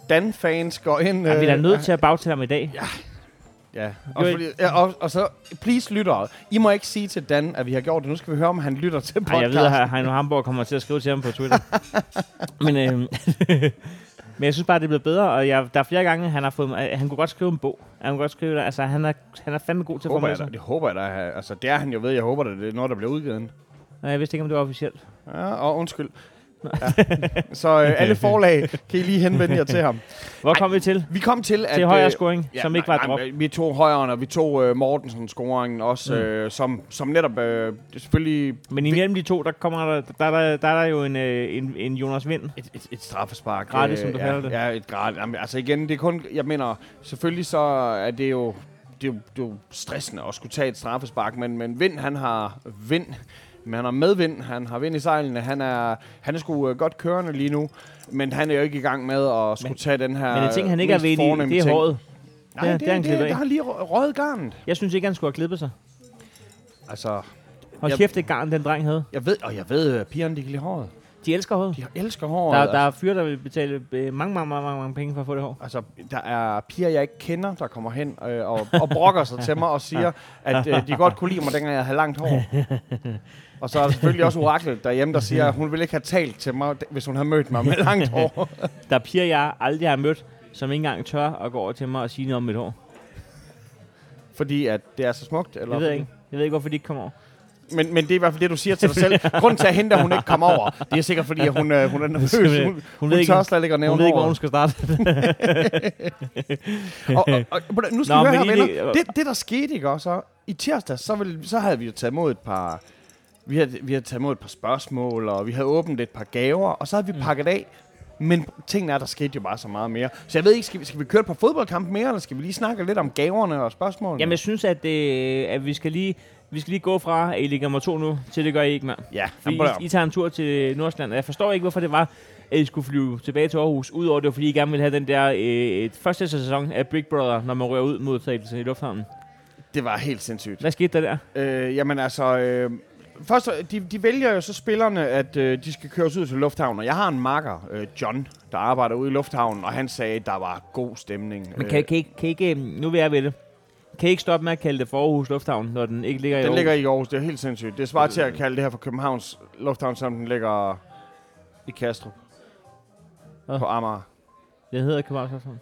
Dan-fans går ind. Ja, vi er øh, nødt til at bagtale ham i dag. Ja. Ja, og, fordi, ja, og, og så, please lytter, I må ikke sige til Dan, at vi har gjort det. Nu skal vi høre, om han lytter til Ej, podcasten. jeg ved, at Heino Hamburg kommer til at skrive til ham på Twitter. men, øh, men jeg synes bare, det er blevet bedre, og jeg, der er flere gange, han har fået mig- han kunne godt skrive en bog. Han kunne godt skrive, altså han er, han er fandme god til at formulere sig. det håber jeg da. Altså, det er han jo ved. Jeg håber, det er noget, der bliver udgivet. Nej, jeg vidste ikke, om det var officielt. Ja, og undskyld. Ja. Så øh, alle forlag kan I lige henvende jer til ham. Hvor Ej, kom vi til? Vi kom til, at... Til højere øh, scoring, Ja, som ikke var drop. nej, Vi tog højeren, og vi tog øh, Mortensen-scoringen også, Mm. øh, som, som netop øh, selvfølgelig Men imellem de to, der kommer der, der, er der, der er der jo en, øh, en, en Jonas Vind. et, et, et straffespark. Gratis, øh, som du ja, kalder det. Ja, et gratis. Jamen, altså igen, det er kun... Jeg mener, selvfølgelig så er det jo... Det er jo, det er jo stressende at skulle tage et straffespark, men, men Vind, han har vind. Men han har medvind, han har vind i sejlene, han er, han er sgu øh, godt kørende lige nu, men han er jo ikke i gang med at skulle Men- tage den her Men en ting, han ikke er ved i, det er håret. Nej, Det er- det, det det, det, det har lige rø- røget garnet. Jeg synes ikke, han skulle have klippet sig. Altså, Hold Jeg- kæft, det garn, den dreng havde. jeg ved, og jeg ved, at pigerne, de kan lide håret. De elsker håret. De elsker håret. Der, der er fyre, der vil betale øh, mange, mange, mange, mange, mange penge for at få det hår. Altså, der er piger, jeg ikke kender, der kommer hen øh, og, og brokker sig til mig og siger, at øh, de godt kunne lide mig, dengang jeg havde langt hår. Og så er der selvfølgelig også oraklet derhjemme, der siger, at hun ville ikke have talt til mig, hvis hun havde mødt mig med langt hår. Der er piger, jeg aldrig har mødt, som ikke engang tør at gå over til mig og sige noget om mit hår. Fordi at det er så smukt. Eller Jeg ved ikke. Jeg ved ikke, hvorfor de ikke kommer over. Men, men det er i hvert fald det, du siger til dig selv. Grunden til at hente, at hun ikke kommer over, det er sikkert, fordi at hun, øh, hun er nervøs. Hun, hun, hun, Hun ved ikke, tør slet ikke at nævne hun ved ikke, hvor hun skal starte. og, og, og, nu skal Nå, vi høre her, venner. det- Det, der skete, ikke også? så I tirsdag, så, ville, så havde vi jo taget imod et par... Vi havde, vi havde taget imod et par spørgsmål, og vi havde åbnet et par gaver, og så havde vi Mm. pakket af. Men tingene er, der skete jo bare så meget mere. Så jeg ved ikke, skal vi, skal vi køre par fodboldkamp mere, eller skal vi lige snakke lidt om gaverne og spørgsmålene? Jamen, jeg synes, at, øh, at vi skal lige... Vi skal lige gå fra, at I ligger nummer to nu, til det gør I ikke, mand. ja, I, I tager en tur til Nordsjælland, og jeg forstår ikke, hvorfor det var, at I skulle flyve tilbage til Aarhus, udover det var, fordi I gerne ville have den der øh, første sæson af Big Brother, når man rører ud mod i lufthavnen. det var helt sindssygt. Hvad skete der der? Øh, jamen altså, øh, først, de, de vælger jo så spillerne, at øh, de skal køres ud til lufthavnen. Og jeg har en makker, øh, John, der arbejder ude i lufthavnen, og han sagde, at der var god stemning. Men kan, kan, I, kan I ikke, nu vil jeg ved det, kan I ikke stoppe med at kalde det for Aarhus Lufthavn, når den ikke ligger i Den Aarhus? ligger i Aarhus, det er helt sindssygt. Det svarer til at kalde det her for Københavns Lufthavn, som den ligger i Kastrup. Hvad? På Amager. Det hedder Københavns Lufthavn.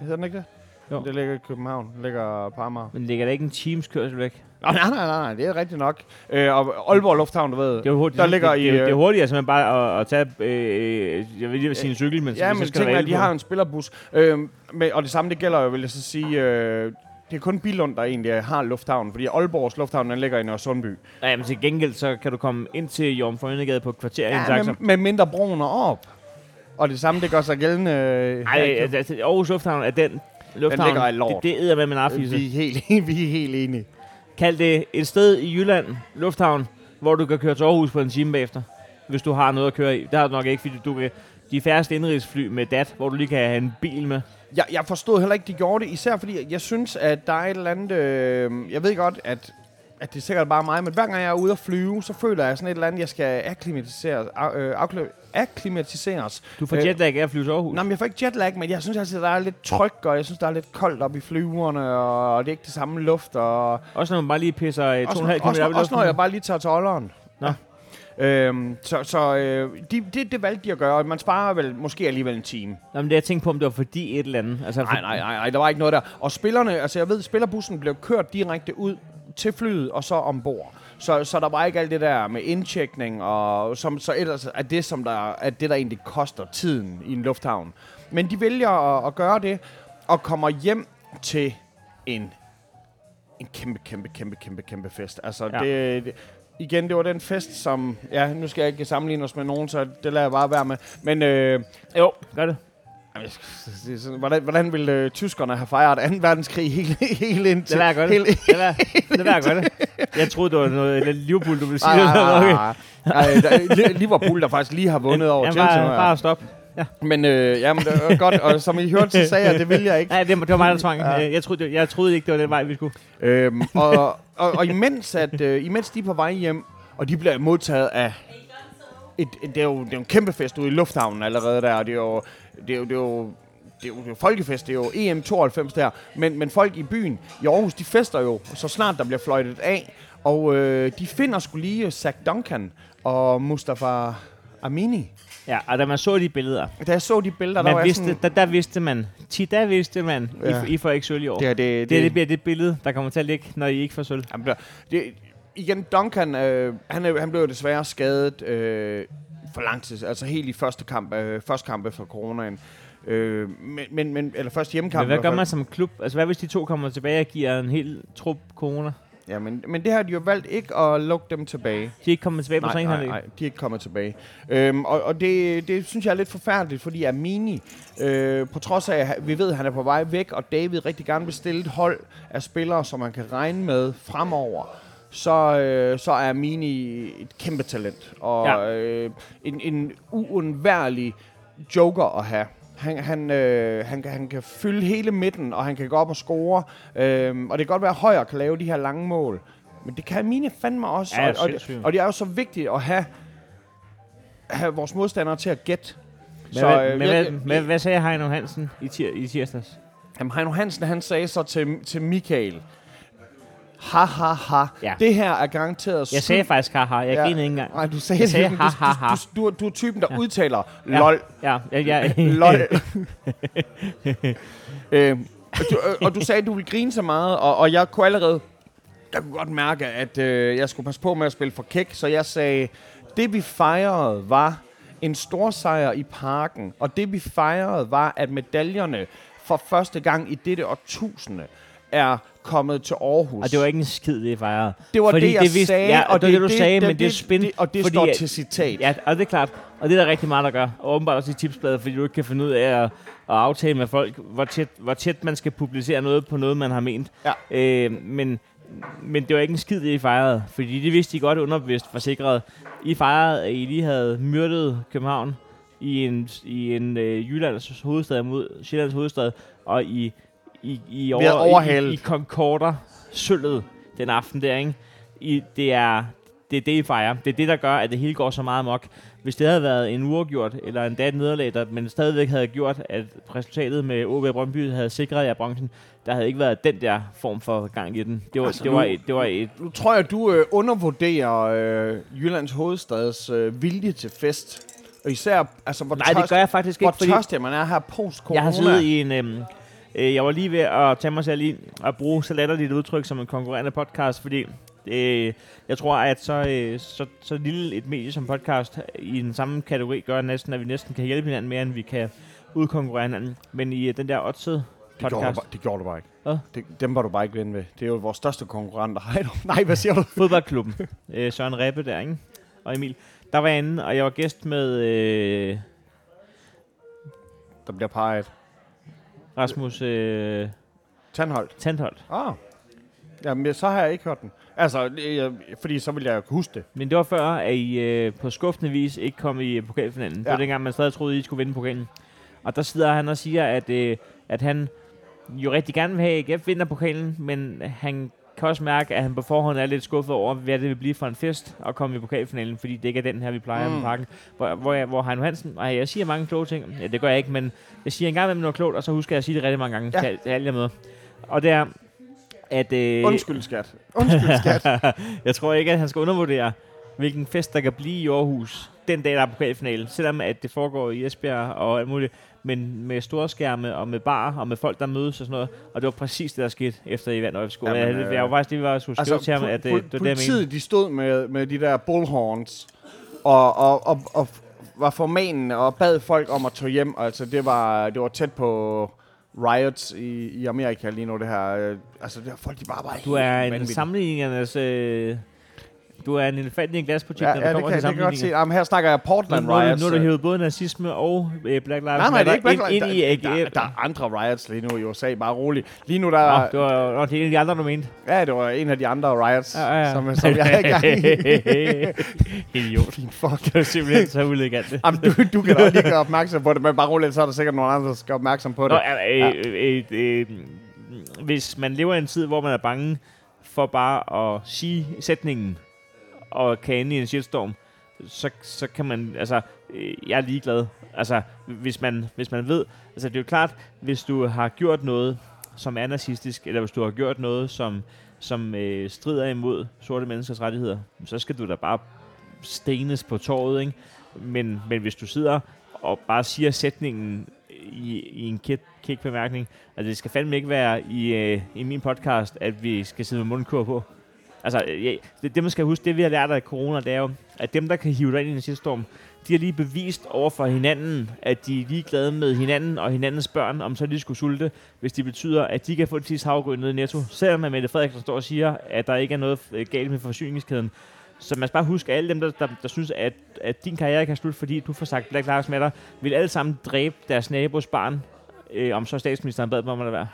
Hedder den ikke det? Jo. Det ligger i København. Det ligger på Amager. Men ligger der ikke en Teams kørsel væk? Nej, nej, nej, nej, det er rigtigt nok. Øh, og Aalborg Lufthavn, du ved. Det er hurtigt, Der ligger det, i, det, det, øh, er hurtigt altså, bare at, at tage, øh, jeg vil lige sige en cykel, men Ja, så men skal tænker, el at de har en spillerbus. Øh, med, og det samme, det gælder jo, vil jeg så sige... Øh, det er kun Bilund, der egentlig har lufthavnen, fordi Aalborgs lufthavn, den ligger i Nørresundby. Ja, men til gengæld, så kan du komme ind til Jomfru Anegade på et kvarter Ja, med, med mindre broen er op. Og det samme, det gør sig gældende... øh, Nej, i altså, Aarhus Lufthavn er den lufthavn. ligger i lort. Det, det er med min affise. vi, er helt, vi er helt enige. Kald det et sted i Jylland, Lufthavn, hvor du kan køre til Aarhus på en time bagefter. Hvis du har noget at køre i. Det har du nok ikke, fordi du kan... De færreste indrigsfly med DAT, hvor du lige kan have en bil med. Jeg, jeg forstod heller ikke, de gjorde det, især fordi jeg synes, at der er et eller andet... Øh, jeg ved godt, at, at det er sikkert bare mig, men hver gang jeg er ude at flyve, så føler jeg sådan et eller andet, jeg skal akklimatisere, Øh, akklimatiseres. Du får Øh, jetlag af at flyve til Aarhus. Nå, men jeg får ikke jetlag, men jeg synes altid, der er lidt tryk, og jeg synes, der er lidt koldt op i flyverne, og det er ikke det samme luft, og Også når man bare lige pisser øh, 2,5 også, km op også, i også, luften. når jeg bare lige tager til Olleren. Nå. Ja. Øhm, så så øh, de, det, det valgte de at gøre, man sparer vel måske alligevel en time. Nå, men det jeg tænkte på, om det var fordi et eller andet. Altså, Nej, nej, nej, nej, der var ikke noget der. Og spillerne, altså jeg ved, spillerbussen blev kørt direkte ud til flyet og så ombord. Så, så der var ikke alt det der med indtjekning, og som så ellers er det, som der, er det, der egentlig koster tiden i en lufthavn. Men de vælger at, at gøre det, og kommer hjem til en, en kæmpe, kæmpe, kæmpe, kæmpe, kæmpe fest. Altså Ja. det, det, igen, det var den fest, som, ja, nu skal jeg ikke sammenligne os med nogen, så det lader jeg bare være med. Men øh, Jo, gør det. Jamen, Hvordan, hvordan ville øh, tyskerne have fejret 2. verdenskrig helt, helt indtil... Det lader jeg gøre det. Helt, Det lader jeg det. Jeg troede, det var noget Liverpool, du ville sige. nej, nej, nej, nej. Ej, der- Li- Liverpool, der faktisk lige har vundet over Chelsea. bare, bare stop. ja. Men øh, jamen, det var godt, og som I hørte, så sagde jeg, det vil jeg ikke. Nej, det, var- det var mig, der tvang. Ja. Ja. Jeg, troede, jeg troede ikke, det var den vej, vi skulle. Øhm, og, og, og imens, at, øh, imens de er på vej hjem, og de bliver modtaget af... Et, et, det, er jo, det er jo en kæmpe fest ude i lufthavnen allerede der, og det er jo, det er jo, det er jo det er jo, det er jo folkefest, det er jo EM92 der, men, men folk i byen i Aarhus, de fester jo, så snart der bliver fløjtet af, og øh, de finder skulle lige Zach Duncan og Mustafa Amini. Ja, og da man så de billeder, Da jeg så de billeder, der man var jeg vidste, sådan, der, der vidste man, tit der vidste man, ja. I, I får ikke sølv i år. det, her, det, det, det, det bliver det billede, der kommer til at ligge, når I ikke får sølv. Bliver, det, igen, Duncan, øh, han, han blev jo desværre skadet øh, for lang tid, altså helt i første kamp, øh, første kamp efter coronaen. Øh, men, men, men, eller først hjemmekamp. Men hvad gør man som klub? Altså hvad hvis de to kommer tilbage og giver en hel trup corona? Ja, men, men det har de jo valgt ikke at lukke dem tilbage. De er ikke kommet tilbage på Nej, nej, nej, de er ikke kommet tilbage. Øhm, og og det, det synes jeg er lidt forfærdeligt, fordi Amini, øh, på trods af, at vi ved, at han er på vej væk, og David rigtig gerne vil stille et hold af spillere, som man kan regne med fremover, så, øh, så er Amini et kæmpe talent. Og Ja. øh, en, en uundværlig joker at have. Han, han, øh, han, kan- han kan fylde hele midten, og han kan gå op og score. Øhm, og det kan godt være, at Højer kan lave de her lange mål. Men det kan Amine fandme også. Ja, og, og, sindssygt. og det er jo så vigtigt at have, have vores modstandere til at gætte. Men, Så, hvad, øh, men, jeg- hvad, hvad, hvad sagde Heino Hansen i, tir, i tirsdags? Jamen, Heino Hansen, han sagde så til, til Michael, ha, ha, ha, Ja. det her er garanteret Jeg sagde faktisk haha, jeg Ja. grinede ikke engang. Nej, du sagde, Jeg sagde det, ha, ha, ha. Du, du, du, du, er typen, der Ja. udtaler Ja. lol. Ja, ja, ja. lol. øhm, og, du, øh, og du sagde, at du ville grine så meget, og, og jeg kunne allerede jeg kunne godt mærke, at øh, jeg skulle passe på med at spille for kæk, så jeg sagde, det vi fejrede var en stor sejr i parken, og det vi fejrede var, at medaljerne for første gang i dette årtusinde er kommet til Aarhus. Og det var ikke en skid, det fejrede. det, var fordi det, jeg det vidste- sagde, ja, og det er det, du sagde, men det er spin, Det, og det fordi står til citat. Ja, og det er klart. Og det er der rigtig meget, der gør. Og åbenbart også i tipsbladet, fordi du ikke kan finde ud af at, at aftale med folk, hvor tæt, hvor tæt man skal publicere noget på noget, man har ment. Ja. Øh, men, men det var ikke en skid, det I fejrede. Fordi det vidste I godt underbevidst forsikret. I fejrede, at I lige havde myrdet København i en, i en øh, Jyllands hovedstad mod Sjællands hovedstad, og I, I, I, over, I, overhalet. I Concorder sølvet den aften der, ikke? I, det er det er det, I fejrer. Det er det, der gør, at det hele går så meget amok. Hvis det havde været en uafgjort, eller endda et nederlag, der, men stadigvæk havde gjort, at resultatet med OB Brøndby havde sikret jer bronzen, der havde ikke været den der form for gang i den. Det var, Altså, det var, nu- et, det var et... Nu tror jeg, du øh, undervurderer øh, Jyllands hovedstads øh, vilje til fest. Og især, altså, hvor Nej, det gør jeg faktisk hvor ikke, fordi tørstig man er her post-corona. jeg har siddet i en... Øhm, øh, jeg var lige ved at tage mig selv i at bruge så latterligt et udtryk som en konkurrerende podcast, fordi øh, jeg tror, at så, øh, så, så lille et medie som podcast i den samme kategori gør næsten, at vi næsten kan hjælpe hinanden mere, end vi kan udkonkurrere hinanden. Men i øh, den der Odset det gjorde, du, podcast, det gjorde du bare ikke. Hvad? Det, dem var du bare ikke ven ved. Det er jo vores største konkurrenter. Nej, hvad siger du? fodboldklubben, øh, Søren Rebbe der, ikke? og Emil, der var jeg inde, og jeg var gæst med øh, Der bliver peget. Rasmus øh, Tandholdt. Tandholt. Ah. Jamen, så har jeg ikke hørt den. Altså, jeg, fordi så vil jeg jo huske det. Men det var før, at I øh, på skuffende vis ikke kom i øh, pokalfinalen. Ja. Det var dengang, man stadig troede, at I skulle vinde pokalen. Og der sidder han og siger, at, øh, at han jo rigtig gerne vil have, at AGF vinder pokalen, men han kan også mærke, at han på forhånd er lidt skuffet over, hvad det vil blive for en fest at komme i pokalfinalen, fordi det ikke er den her, vi plejer mm. Med parken. Hvor, hvor, jeg, hvor Heino Hansen, og jeg siger mange kloge ting, ja, det gør jeg ikke, men jeg siger en gang med noget klogt, og så husker jeg at sige det rigtig mange gange Ja. til, til alle jeg møder. Og det er, at... Øh, Undskyld, skat. Undskyld, skat. jeg tror ikke, at han skal undervurdere, hvilken fest der kan blive i Aarhus den dag, der er pokalfinale. Selvom at det foregår i Esbjerg og alt muligt. Men med store skærme og med bar og med folk, der mødes og sådan noget. Og det var præcis det, der skete efter I vandt Øjebsko. Jamen, Jamen, jeg, øh, jeg var faktisk lige var at skulle skrive altså, til ham, at pu- øh, det var det, jeg mente. de stod med, med de der bullhorns, og, og, og, og var formanende og bad folk om at tage hjem. Altså, det var, det var tæt på riots i, i Amerika lige nu, det her. Øh, Altså, det her folk, de bare var Du er en sammenligningernes... Øh, du er en elefant i en glasbutik, Ja, når ja det, kommer kan, til det kan jeg godt se. Jamen, her snakker jeg Portland nu, riots. nu har du øh. hævet både nazisme og øh, Black Lives Nej, nej, det er ikke Black Matter Lives ind, ind i der, AGF. der, der, er andre riots lige nu i USA, bare roligt. Lige nu, der... Nå, det var nå, det er en af de andre, du mente. Ja, det var en af de andre riots, Ja, ja, ja. Som, som jeg er i gang i. Idiot. Fuck. Det er simpelthen så uelegant. Jamen, du, du kan da også lige gøre opmærksom på det, men bare roligt, så er der sikkert nogle andre, der skal opmærksom på Nå, det. øh, øh, øh, øh, hvis man lever i en tid, hvor man er bange for bare at sige sætningen og kan ende i en shitstorm, så, så kan man, altså, øh, jeg er ligeglad. Altså, hvis man, hvis man ved, altså det er jo klart, hvis du har gjort noget, som er nazistisk, eller hvis du har gjort noget, som, som øh, strider imod sorte menneskers rettigheder, så skal du da bare stenes på torvet, ikke? Men, men hvis du sidder og bare siger sætningen i, i en kæk, kæk bemærkning, altså det skal fandme ikke være i, øh, i min podcast, at vi skal sidde med mundkur på. Altså, ja, det, det man skal huske, det vi har lært af corona, det er jo, at dem, der kan hive dig ind i en shitstorm, de har lige bevist over for hinanden, at de er ligeglade med hinanden og hinandens børn, om så de skulle sulte, hvis det betyder, at de kan få det sidste havgrøn ned i netto. Selvom at Mette Frederiksen står og siger, at der ikke er noget galt med forsyningskæden. Så man skal bare huske, at alle dem, der, der, der synes, at, at din karriere kan slutte, fordi du får sagt Black Lives Matter, vil alle sammen dræbe deres nabos barn, øh, om så statsministeren bad dem om at lade være.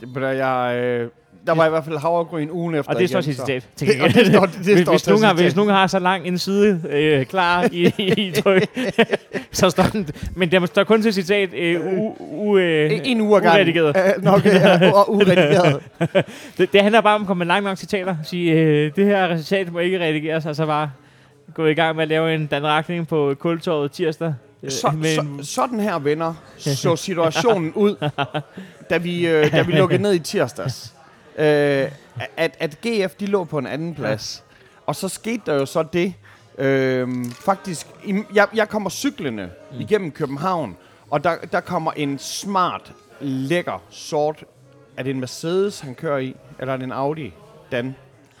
Det, jeg, øh, der var i hvert fald havregryn ugen efter. Og det står sit citat. til Det, det står, det hvis, står hvis, til nogen har, hvis nogen har så lang en side øh, klar i, i tryk, så står den. Men der står kun til citat øh, u, u, øh, En, uge ad gangen. uredigeret. Øh, Nå, okay, ja, og uredigeret. Det, det handler bare om at komme med langt nok citater. Sige, øh, det her citat må ikke redigeres, og så bare gå i gang med at lave en danrakning på kultorvet tirsdag. Øh, Så, så, sådan her, venner, så situationen ud, da vi, øh, da vi lukkede ned i tirsdags. Øh, at, at GF, de lå på en anden plads. Og så skete der jo så det, øh, faktisk, jeg, jeg kommer cyklende mm. igennem København, og der, der kommer en smart, lækker, sort, er det en Mercedes, han kører i, eller er det en Audi, Dan,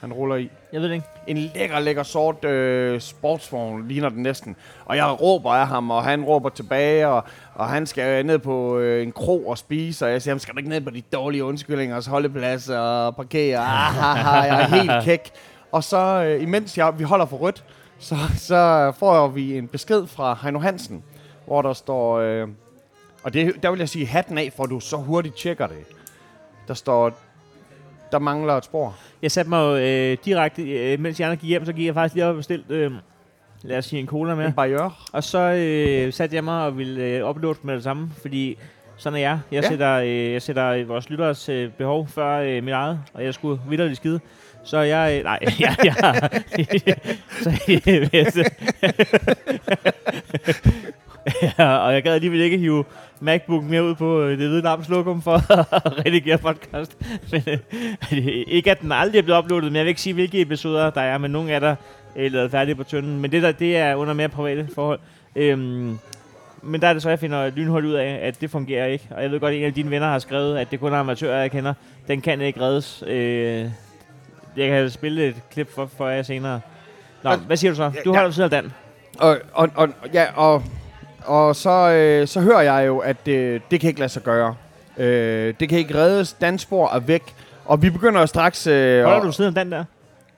han ruller i? Jeg ved det ikke. en lækker, lækker sort øh, sportsvogn, ligner den næsten. Og jeg råber af ham, og han råber tilbage, og, og han skal ned på øh, en krog og spise, og jeg siger, "Jamen, skal du ikke ned på de dårlige undskyldningers holdeplads og parkere? Ah, jeg er helt kæk. Og så, øh, imens jeg, vi holder for rødt, så, så får vi en besked fra Heino Hansen, hvor der står, øh, og det, der vil jeg sige hatten af, for du så hurtigt tjekker det. Der står, der mangler et spor. Jeg satte mig øh, direkte, øh, mens jeg gik hjem, så gik jeg faktisk lige op og bestilte, øh, lad os sige, en cola med. En barriere. Og så øh, satte jeg mig og ville øh, uploade med det samme, fordi sådan er jeg. Jeg, Ja. sætter, øh, jeg sætter vores lytteres øh, behov før øh, mit eget, og jeg skulle vidderligt skide. Så jeg... Øh, nej, ja, ja. så, øh, ja, og jeg gad alligevel ikke hive MacBook mere ud på øh, det hvide lampes lokum for at redigere podcast. Men, øh, ikke at den aldrig er blevet uploadet, men jeg vil ikke sige, hvilke episoder der er, men nogle af der er lavet færdige på tynden. Men det der, det er under mere private forhold. Øhm, men der er det så, jeg finder lynhurtigt ud af, at det fungerer ikke. Og jeg ved godt, at en af dine venner har skrevet, at det kun er amatører, jeg kender. Den kan ikke reddes. Øh, jeg kan spille et klip for, for jer senere. Nå, Og- hvad siger du så? Du Ja. holder ved siden af Dan. Og, og, og, ja, og, og så, øh, så hører jeg jo, at det, det kan ikke lade sig gøre. Øh, det kan ikke reddes. Danspor er væk. Og vi begynder jo straks... Øh, Holder du siden Dan der?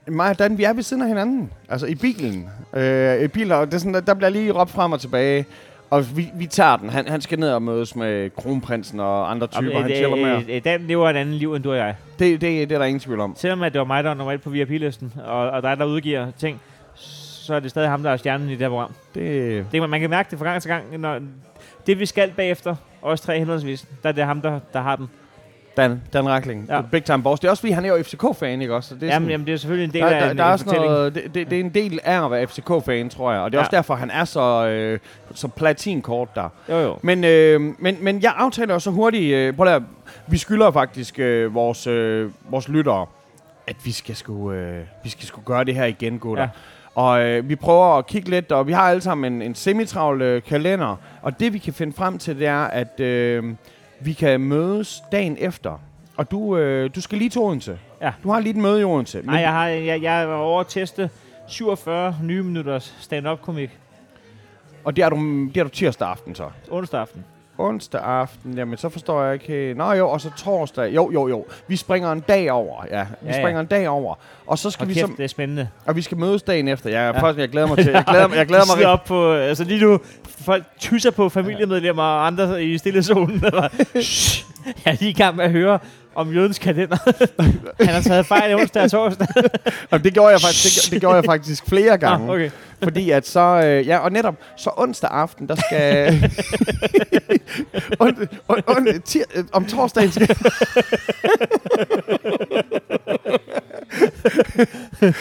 Mig og Dan, vi er ved siden af hinanden. Altså i bilen. Øh, I biler, og det er sådan, der, der bliver lige råbt frem og tilbage. Og vi, vi tager den. Han, han skal ned og mødes med kronprinsen og andre typer, Om, han øh, chiller med. øh, øh, Dan lever et andet liv, end du og jeg. Det, det, det er der ingen tvivl om. Selvom at det var mig, der var et på VIP-listen, og, og dig, der udgiver ting, så er det stadig ham, der er stjernen i det her program. Det, Det, man, kan mærke det fra gang til gang. Når det, vi skal bagefter, os tre henholdsvis, der er det ham, der, der har den. Dan, Dan Rackling. Ja. Big time boss. Det er også fordi, han er jo FCK-fan, ikke også? Så det er Jamen, sådan- jamen, det er selvfølgelig en del der, af der, en, der er også fortælling. noget, det, det, det er en del af at være FCK-fan, tror jeg. Og det er Ja. også derfor, han er så, øh, så platinkort der. Jo, jo. Men, øh, men, men jeg aftaler jo så hurtigt, øh, prøv at, vi skylder faktisk øh, vores, øh, vores lyttere, at vi skal sgu, øh, vi skal sgu gøre det her igen, gutter. Ja. Og øh, vi prøver at kigge lidt, og vi har alle sammen en, en semitravl øh, kalender. Og det vi kan finde frem til, det er, at øh, vi kan mødes dagen efter. Og du, øh, du skal lige til Odense. Ja. Du har lige et møde i Odense. Nej, jeg, har, jeg, jeg var over at teste 47 nye minutters stand-up-komik Og det er, du, det er du tirsdag aften så. onsdag aften. Onsdag aften, jamen så forstår jeg ikke. Nå jo, og så torsdag. Jo, jo, jo. Vi springer en dag over. Ja, vi Ja, ja. springer en dag over. Og så skal Og vi kæft, så, det er spændende. og vi skal mødes dagen efter. Jeg, Ja. ja. først, jeg glæder mig til. Jeg glæder, mig- jeg glæder De mig op på, altså lige nu, folk tyser på familiemedlemmer og andre i stille zonen. Shh, jeg er lige i gang med at høre om jødens kalender. Han har taget fejl onsdag og torsdag. Og det gjorde jeg faktisk, det, det gjorde jeg faktisk flere gange. Ah, okay. Fordi at så, øh, ja, og netop, så onsdag aften, der skal... on, on, on, tir, øh, om torsdagen skal...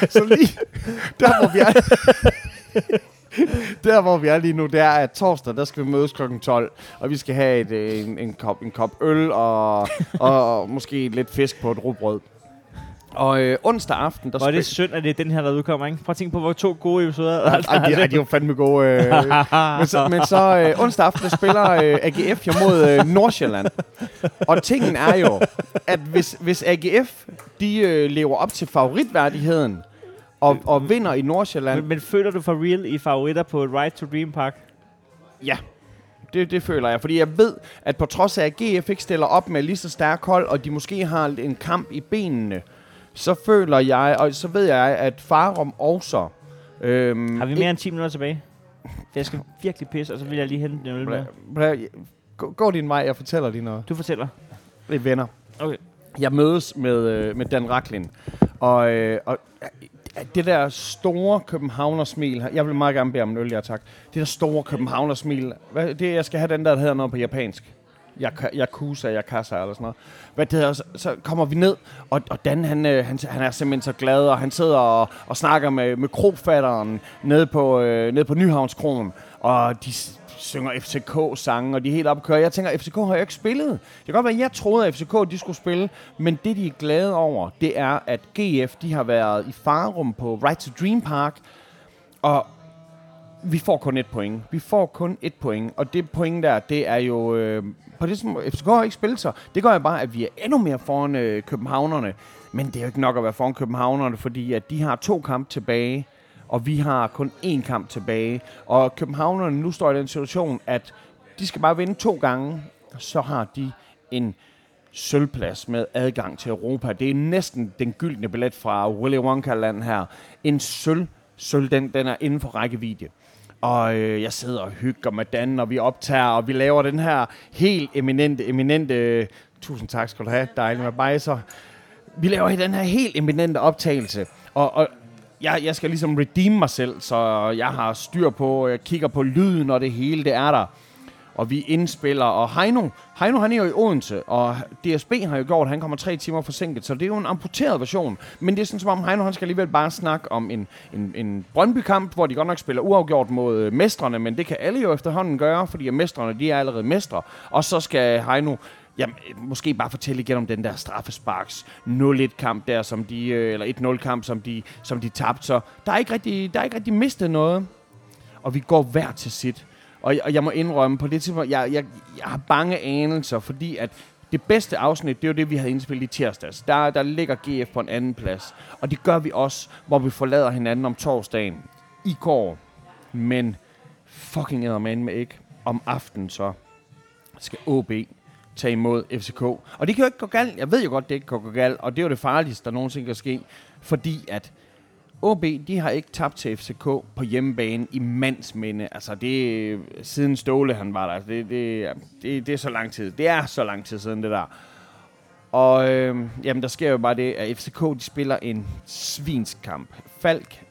så lige der, hvor vi er... der, hvor vi er lige nu, det er, at torsdag, der skal vi mødes kl. 12, og vi skal have et, øh, en, en, kop, en kop øl og, og måske lidt fisk på et rugbrød. Og øh, onsdag aften, der Hvor er det synd, at det er den her, der udkommer, ikke? Prøv at tænke på, hvor to gode episoder. Ej, de, ej, de er jo fandme gode. Øh. men så, men så øh, onsdag aften, der spiller øh, AGF jo mod øh, Nordsjælland. Og tingen er jo, at hvis, hvis AGF de øh, lever op til favoritværdigheden, og, og vinder i Nordsjælland, men, men føler du for real i favoritter på Ride to Dream Park? ja, det, det føler jeg. Fordi jeg ved, at på trods af, at GF ikke stiller op med lige så stærk hold, og de måske har en kamp i benene, så føler jeg, og så ved jeg, at Farum også... Øhm, Har vi mere end 10 minutter tilbage? Jeg skal virkelig pisse, og så vil jeg lige hente en øl med. Bla- Gå, gå din vej, jeg fortæller lige noget. Du fortæller. Det er venner. Okay. Jeg mødes med, øh, med Dan Raklin, og, øh, og det der store københavnersmil, jeg vil meget gerne bede om en øl, ja tak. Det der store københavnersmil, hvad, det, jeg skal have den der, der hedder noget på japansk. Yakuza, Yakasa eller sådan noget. Hvad det hedder, så, så kommer vi ned, og, og Dan han, øh, han, han er simpelthen så glad, og han sidder og, og snakker med, med krofatteren nede på, øh, nede på Nyhavnskronen, og de synger FCK-sange, og de er helt oppe at. Jeg tænker, FCK har jo ikke spillet. Det kan godt være, at jeg troede, at FCK de skulle spille, men det, de er glade over, det er, at GF de har været i farum på Right to Dream Park, og vi får kun et point. Vi får kun et point, og det point der, det er jo... Øh, på det som FCK har ikke spillet sig. Det gør jo bare, at vi er endnu mere foran øh, københavnerne. Men det er jo ikke nok at være foran københavnerne, fordi at de har to kampe tilbage, og vi har kun én kamp tilbage. Og københavnerne nu står i den situation, at de skal bare vinde to gange, så har de en sølvplads med adgang til Europa. Det er næsten den gyldne billet fra Willy Wonka-land her. En sølv, sølv den, den er inden for rækkevidde. Og øh, jeg sidder og hygger med Dan, og vi optager, og vi laver den her helt eminente, eminente... Øh, tusind tak skal du have, dejlig med bajser. Vi laver den her helt eminente optagelse, og, og jeg, jeg skal ligesom redeem mig selv, så jeg har styr på, jeg kigger på lyden og det hele, det er der. Og vi indspiller, og Heino, Heino han er jo i Odense, og DSB har jo gjort, han kommer tre timer forsinket, så det er jo en amputeret version. Men det er sådan som om Heino, han skal alligevel bare snakke om en, en, en Brøndby-kamp, hvor de godt nok spiller uafgjort mod øh, mestrene, men det kan alle jo efterhånden gøre, fordi mestrene, de er allerede mestre. Og så skal Heino Jamen, øh, måske bare fortælle igen om den der straffesparks 0-1-kamp der, som de, øh, eller 1-0-kamp, som de, som de tabte. Så der er, ikke rigtig, der er ikke rigtig mistet noget. Og vi går hver til sit. Og jeg, og jeg må indrømme, på det tidspunkt, jeg, jeg, jeg har bange anelser, fordi at det bedste afsnit, det er jo det, vi havde indspillet i tirsdags. Der, der ligger GF på en anden plads. Og det gør vi også, hvor vi forlader hinanden om torsdagen. I går. Men fucking eddermane med ikke. Om aftenen så skal OB tage imod FCK. Og det kan jo ikke gå galt. Jeg ved jo godt, det ikke kan gå galt. Og det er jo det farligste, der nogensinde kan ske. Fordi at OB, de har ikke tabt til FCK på hjemmebane i mandsminde. Altså, det er siden Ståle, han var der. Det, det, det, det er så lang tid. Det er så lang tid siden, det der. Og øh, jamen, der sker jo bare det, at FCK, de spiller en svinskamp. Falk,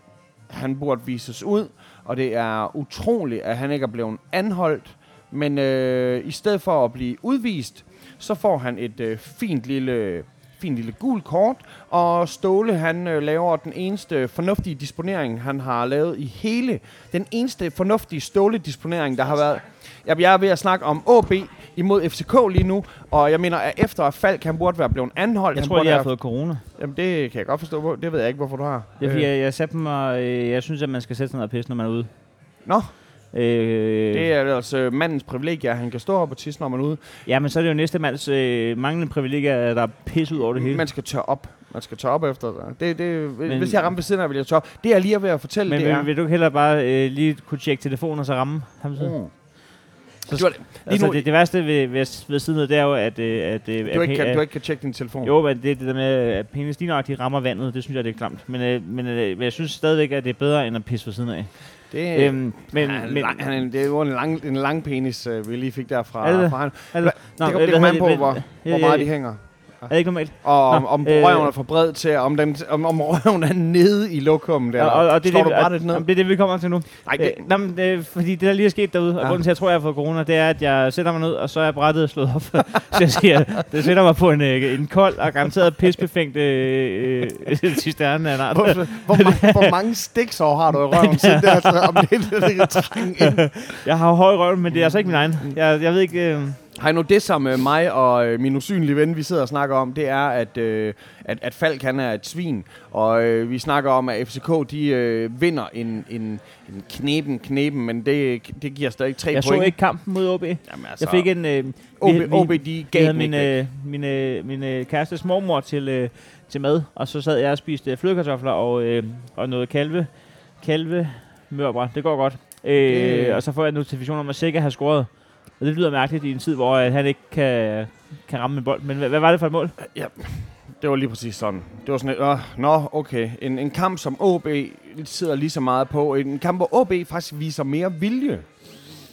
han burde vises ud, og det er utroligt, at han ikke er blevet anholdt. Men øh, i stedet for at blive udvist, så får han et øh, fint lille fint lille gul kort, og Ståle han øh, laver den eneste fornuftige disponering, han har lavet i hele, den eneste fornuftige Ståle-disponering, der har været. Jeg, jeg er ved at snakke om AB imod FCK lige nu, og jeg mener, at efter at Falk han burde være blevet anholdt, Jeg han tror, de har fået corona. Jamen det kan jeg godt forstå, hvor- det ved jeg ikke, hvorfor du har. Er fordi, jeg, jeg satte og øh, jeg synes, at man skal sætte sig og pisse, når man er ude. Nå, Øh, det er altså mandens privilegie, at han kan stå op og tisse, når man er ude. Ja, men så er det jo næste mands øh, manglende privilegier, at der er pis ud over det hele. Man skal tørre op. Man skal tørre op efter det. det, det Men- hvis jeg rammer ved siden af, vil jeg tørre op. Det jeg lige er ved at fortælle, men det vil, er... vil, du ikke heller bare øh, lige kunne tjekke telefonen og så ramme samtidig? Mm. Mm. Så, Det var det. Lige altså, nu, det, det værste ved, ved, ved siden af, det er jo, at, øh, at, øh, du, ikke kan, du ikke kan tjekke din telefon. Jo, men det, det der med, at penis lige rammer vandet, det synes jeg, det er klamt. Men, øh, men, øh, men jeg synes stadigvæk, at det er bedre, end at pisse ved siden af. Det, Øhm, men, han, men, lang, han, er det er jo en lang, en lang penis, øh, vi lige fik der fra, Er det fra han. Altså, det, nå, det, det kommer an på, hvor, hvor meget de hænger. Er det ikke normalt? Og om, Nå, om øh, røven er for bred til, om, den, om, om røven er nede i lokummet, eller og, og det, er står det, du bare og, lidt ned? jamen, det er det, vi kommer til nu. Nej, det, Øh, nå, men, øh, fordi det, der lige er sket derude, og Ja. grunden til, at jeg tror, jeg har fået corona, det er, at jeg sætter mig ned, og så er brættet slået op. så jeg siger, det sætter mig på en, øh, en kold og garanteret pisbefængt øh, øh, cisterne af en art. hvor, hvor, mange, hvor mange stiksår har du i røven, så det er altså, om det, det, det kan trænge ind. Jeg har høj røv, men det er altså ikke min egen. Jeg, jeg ved ikke... Øh, Hej nu, det som øh, mig og øh, min usynlige ven, vi sidder og snakker om, det er, at, øh, at, at Falk han er et svin. Og øh, vi snakker om, at FCK de øh, vinder en, en, en knepen, knepen, men det, det giver stadig tre jeg point. så ikke kampen mod OB. Jamen, altså, Jeg fik en... Øh, OB, vi- OB de Jeg gav den min, øh, min, øh, min øh, kærestes mormor til, øh, til mad, og så sad jeg og spiste øh, flødekartofler og, øh, og noget kalve, kalve mørbræt. Det går godt. Øh, Det- Og så får jeg en notifikation om, at Sikker har scoret. Og det lyder mærkeligt i en tid, hvor øh, han ikke kan, kan ramme en bold. Men hvad, hvad var det for et mål? Det var lige præcis sådan. Det var sådan øh, nå, okay. En, en kamp, som OB sidder lige så meget på. En kamp, hvor OB faktisk viser mere vilje.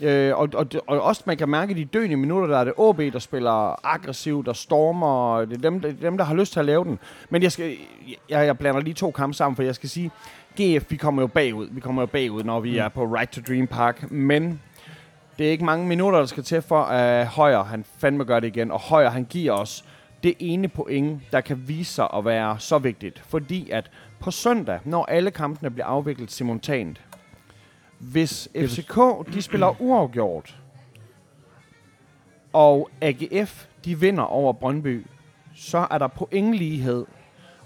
Øh, og, og, og også, man kan mærke, at de døende minutter, der er det OB, der spiller aggressivt, der stormer. Det er dem, det er dem, der har lyst til at lave den. Men jeg, skal, jeg, jeg blander lige to kampe sammen, for jeg skal sige, GF, vi kommer jo bagud. Vi kommer jo bagud, når vi Mm. er på Right to Dream Park. Men det er ikke mange minutter, der skal til for, at Højer, han fandme gør det igen. Og Højer, han giver os det ene point, der kan vise sig at være så vigtigt. Fordi at på søndag, når alle kampene bliver afviklet simultant, hvis FCK de spiller uafgjort, og AGF de vinder over Brøndby, så er der pointlighed.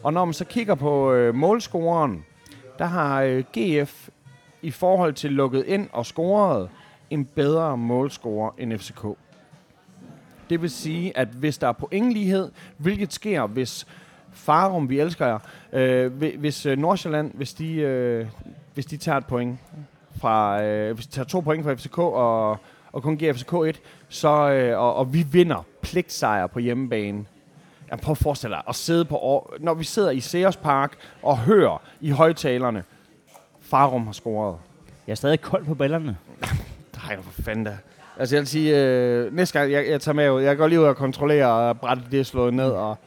Og når man så kigger på øh, målscoreren, der har øh, GF i forhold til lukket ind og scoret en bedre målscorer end FCK. Det vil sige, at hvis der er pointlighed, hvilket sker, hvis Farum, vi elsker jer, øh, hvi- hvis øh, Nordsjælland, hvis de, øh, hvis de tager et point fra, øh, hvis de tager to point fra FCK og, og kun giver FCK et, så, øh, og, og vi vinder pligtsejr på hjemmebane. Jeg prøver at forestille dig at sidde på, år- når vi sidder i Sears Park og hører i højtalerne, Farum har scoret. Jeg er stadig kold på ballerne. Nej, for fanden da. Altså, jeg vil sige, øh, næste gang, jeg, jeg tager med ud, jeg går lige ud og kontrollerer, at brættet det er slået ned, og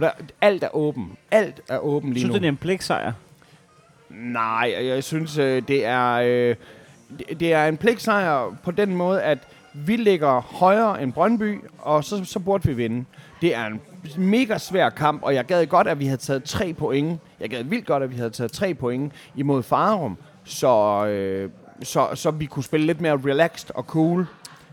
der, alt er åben. Alt er åben lige Synes nu. du, det er en pligtsejr? Nej, jeg, jeg synes, øh, det er, øh, det, det er en pligtsejr på den måde, at vi ligger højere end Brøndby, og så, så burde vi vinde. Det er en mega svær kamp, og jeg gad godt, at vi havde taget tre point. Jeg gad vildt godt, at vi havde taget tre point imod Farum, så, øh, så, så vi kunne spille lidt mere relaxed og cool.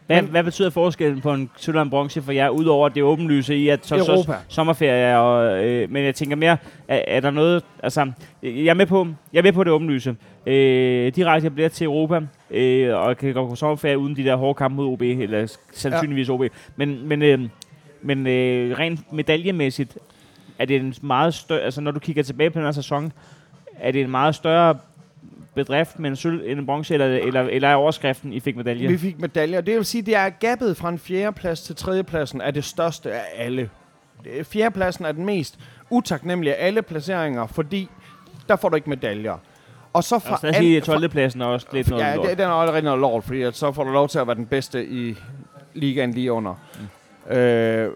Hvad, Men- hvad betyder forskellen på en sølv og en bronze for jer, udover det åbenlyse i, at så, så Europa. sommerferie, og, øh, men jeg tænker mere, er, er der noget, altså, jeg er med på, jeg er med på det åbenlyse. Øh, direkte bliver til Europa, øh, og kan gå på sommerferie uden de der hårde kampe mod OB, eller sandsynligvis OB. Men, men, øh, men øh, rent medaljemæssigt, er det en meget større, altså når du kigger tilbage på den her sæson, er det en meget større bedrift med en sølv en bronze, eller, eller, eller er overskriften, I fik medalje? Vi fik medaljer. Det vil sige, det er gabet fra en fjerdeplads til tredjepladsen er det største af alle. Fjerdepladsen er den mest utaknemmelige af alle placeringer, fordi der får du ikke medaljer. Og så fra stadig sige, at 12. pladsen er også lidt noget Ja, lort. det, den er allerede noget lort, fordi at så får du lov til at være den bedste i ligaen lige under. Mm. Øh,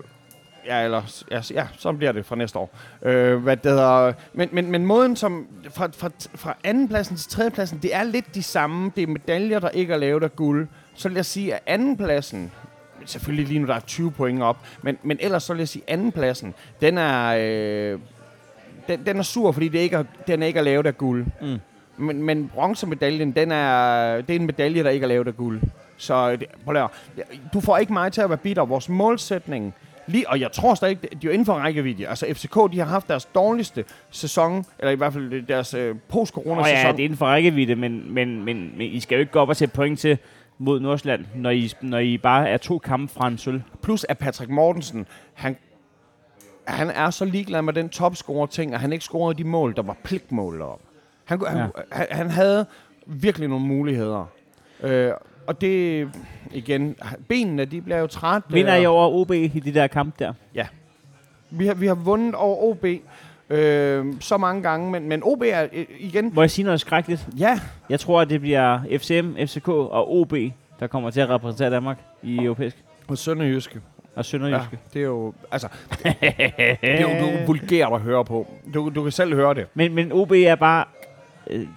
ja, eller, ja, ja, så bliver det fra næste år. Øh, hvad det hedder, men, men, men måden som, fra, fra, fra andenpladsen til tredjepladsen, det er lidt de samme. Det er medaljer, der ikke er lavet af guld. Så vil jeg sige, at andenpladsen, selvfølgelig lige nu der er 20 point op, men, men ellers så vil jeg sige, at andenpladsen, den er, øh, den, den er sur, fordi det ikke er, den er ikke er lavet af guld. Mm. Men, men bronzemedaljen, den er, det er en medalje, der ikke er lavet af guld. Så det, prøv at- du får ikke mig til at være bitter. Vores målsætning, lige, og jeg tror stadig, de er jo inden for rækkevidde. Altså FCK, de har haft deres dårligste sæson, eller i hvert fald deres øh, post-corona-sæson. ja, det er inden for rækkevidde, men, men, men, men I skal jo ikke gå op og sætte point til mod Nordsjælland, når I, når I bare er to kampe fra en sølv. Plus at Patrick Mortensen, han, han er så ligeglad med den topscorer-ting, at han ikke scorede de mål, der var pligtmål op. Han, ja. han, han, han havde virkelig nogle muligheder. Øh, og det, igen, benene, de bliver jo trætte. Vinder I over OB i de der kampe der? Vi har, vi har vundet over OB øh, så mange gange, men, men OB er øh, igen... Må jeg sige noget skrækkeligt? Ja, Jeg tror, at det bliver FCM, FCK og OB, der kommer til at repræsentere Danmark i europæisk. på Sønderjyske. og Sønderjyske. det er jo... Altså, det er jo, det er jo vulgært at høre på. Du, du kan selv høre det. Men, men OB er bare... Øh,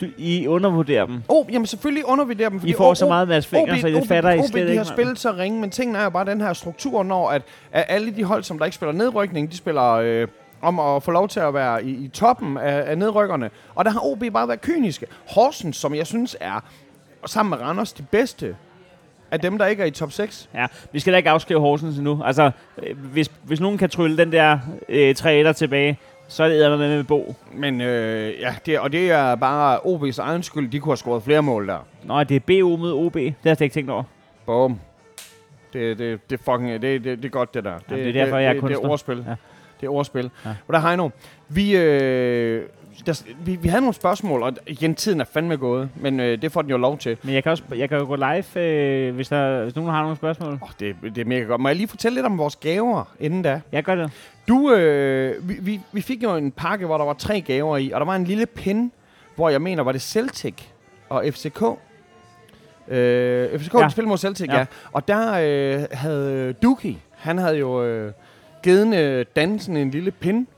du, I undervurderer dem. Oh, jamen selvfølgelig undervurderer dem. I får så meget Mads Finger, OB, så det OB, fatter I OB, slet de ikke. har spillet så ringe, men tingene er jo bare den her struktur, når at, at alle de hold, som der ikke spiller nedrykning, de spiller øh, om at få lov til at være i, i toppen af, af nedrykkerne. Og der har OB bare været kyniske. Horsens, som jeg synes er, sammen med Randers, de bedste af dem, der ikke er i top 6. Ja, vi skal da ikke afskrive Horsens endnu. Altså, øh, hvis, hvis nogen kan trylle den der øh, 3 tilbage, så er det med med Bo. Men øh, ja, det, og det er bare OB's egen skyld. De kunne have scoret flere mål der. Nå, det er BO mod OB. Det har jeg slet ikke tænkt over. Bum. Det, det, det, fucking, det, det, det er godt, det der. Det, det er derfor, jeg er det, det, det er kunstner. ordspil. Ja. Det er ordspil. Ja. Og der Heino, vi, øh, der, vi, vi havde nogle spørgsmål, og igen, tiden er fandme gået, men øh, det får den jo lov til. Men jeg kan, også, jeg kan jo gå live, øh, hvis, der, hvis nogen har nogle spørgsmål. Oh, det, det er mega godt. Må jeg lige fortælle lidt om vores gaver inden da? Jeg gør det. Du, øh, vi, vi, vi fik jo en pakke, hvor der var tre gaver i, og der var en lille pin, hvor jeg mener, var det Celtic og FCK. Øh, FCK Ja. spillede mod Celtic, ja. Ja. Og der øh, havde Duki, han havde jo øh, givet øh, Dan sådan en lille pin.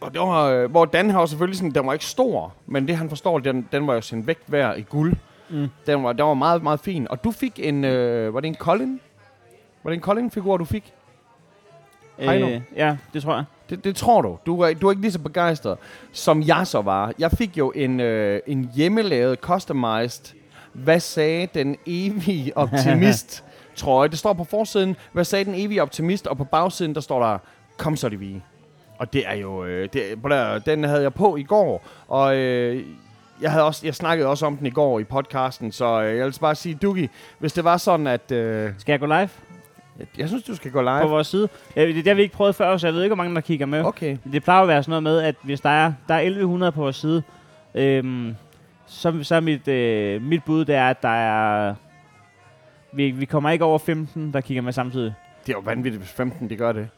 Og det var, øh, hvor Dan har selvfølgelig sådan, den var ikke stor, men det han forstår, den, den var jo sin vægt værd i guld. Mm. Den var, den var meget, meget fin. Og du fik en, øh, var det en Colin? Var det en Colin-figur, du fik? Øh, ja, det tror jeg. Det, det tror du. Du er, du er ikke lige så begejstret, som jeg så var. Jeg fik jo en, øh, en hjemmelavet, customized, hvad sagde den evige optimist trøje. Det står på forsiden, hvad sagde den evige optimist, og på bagsiden, der står der, kom så det vi. Og det er jo, øh, det, på der, den havde jeg på i går, og øh, jeg, havde også, jeg snakkede også om den i går i podcasten, så øh, jeg vil bare sige, Dugi, hvis det var sådan, at... Øh, Skal jeg gå live jeg synes, du skal gå på live. vores side? Ja, det, det har vi ikke prøvet før, så jeg ved ikke, hvor mange der kigger med. Okay. Det plejer at være sådan noget med, at hvis der er, der er 1100 på vores side, øhm, så, så er mit, øh, mit bud, det er, at der er... Vi, vi kommer ikke over 15, der kigger med samtidig. Det er jo vanvittigt, hvis 15 de gør det.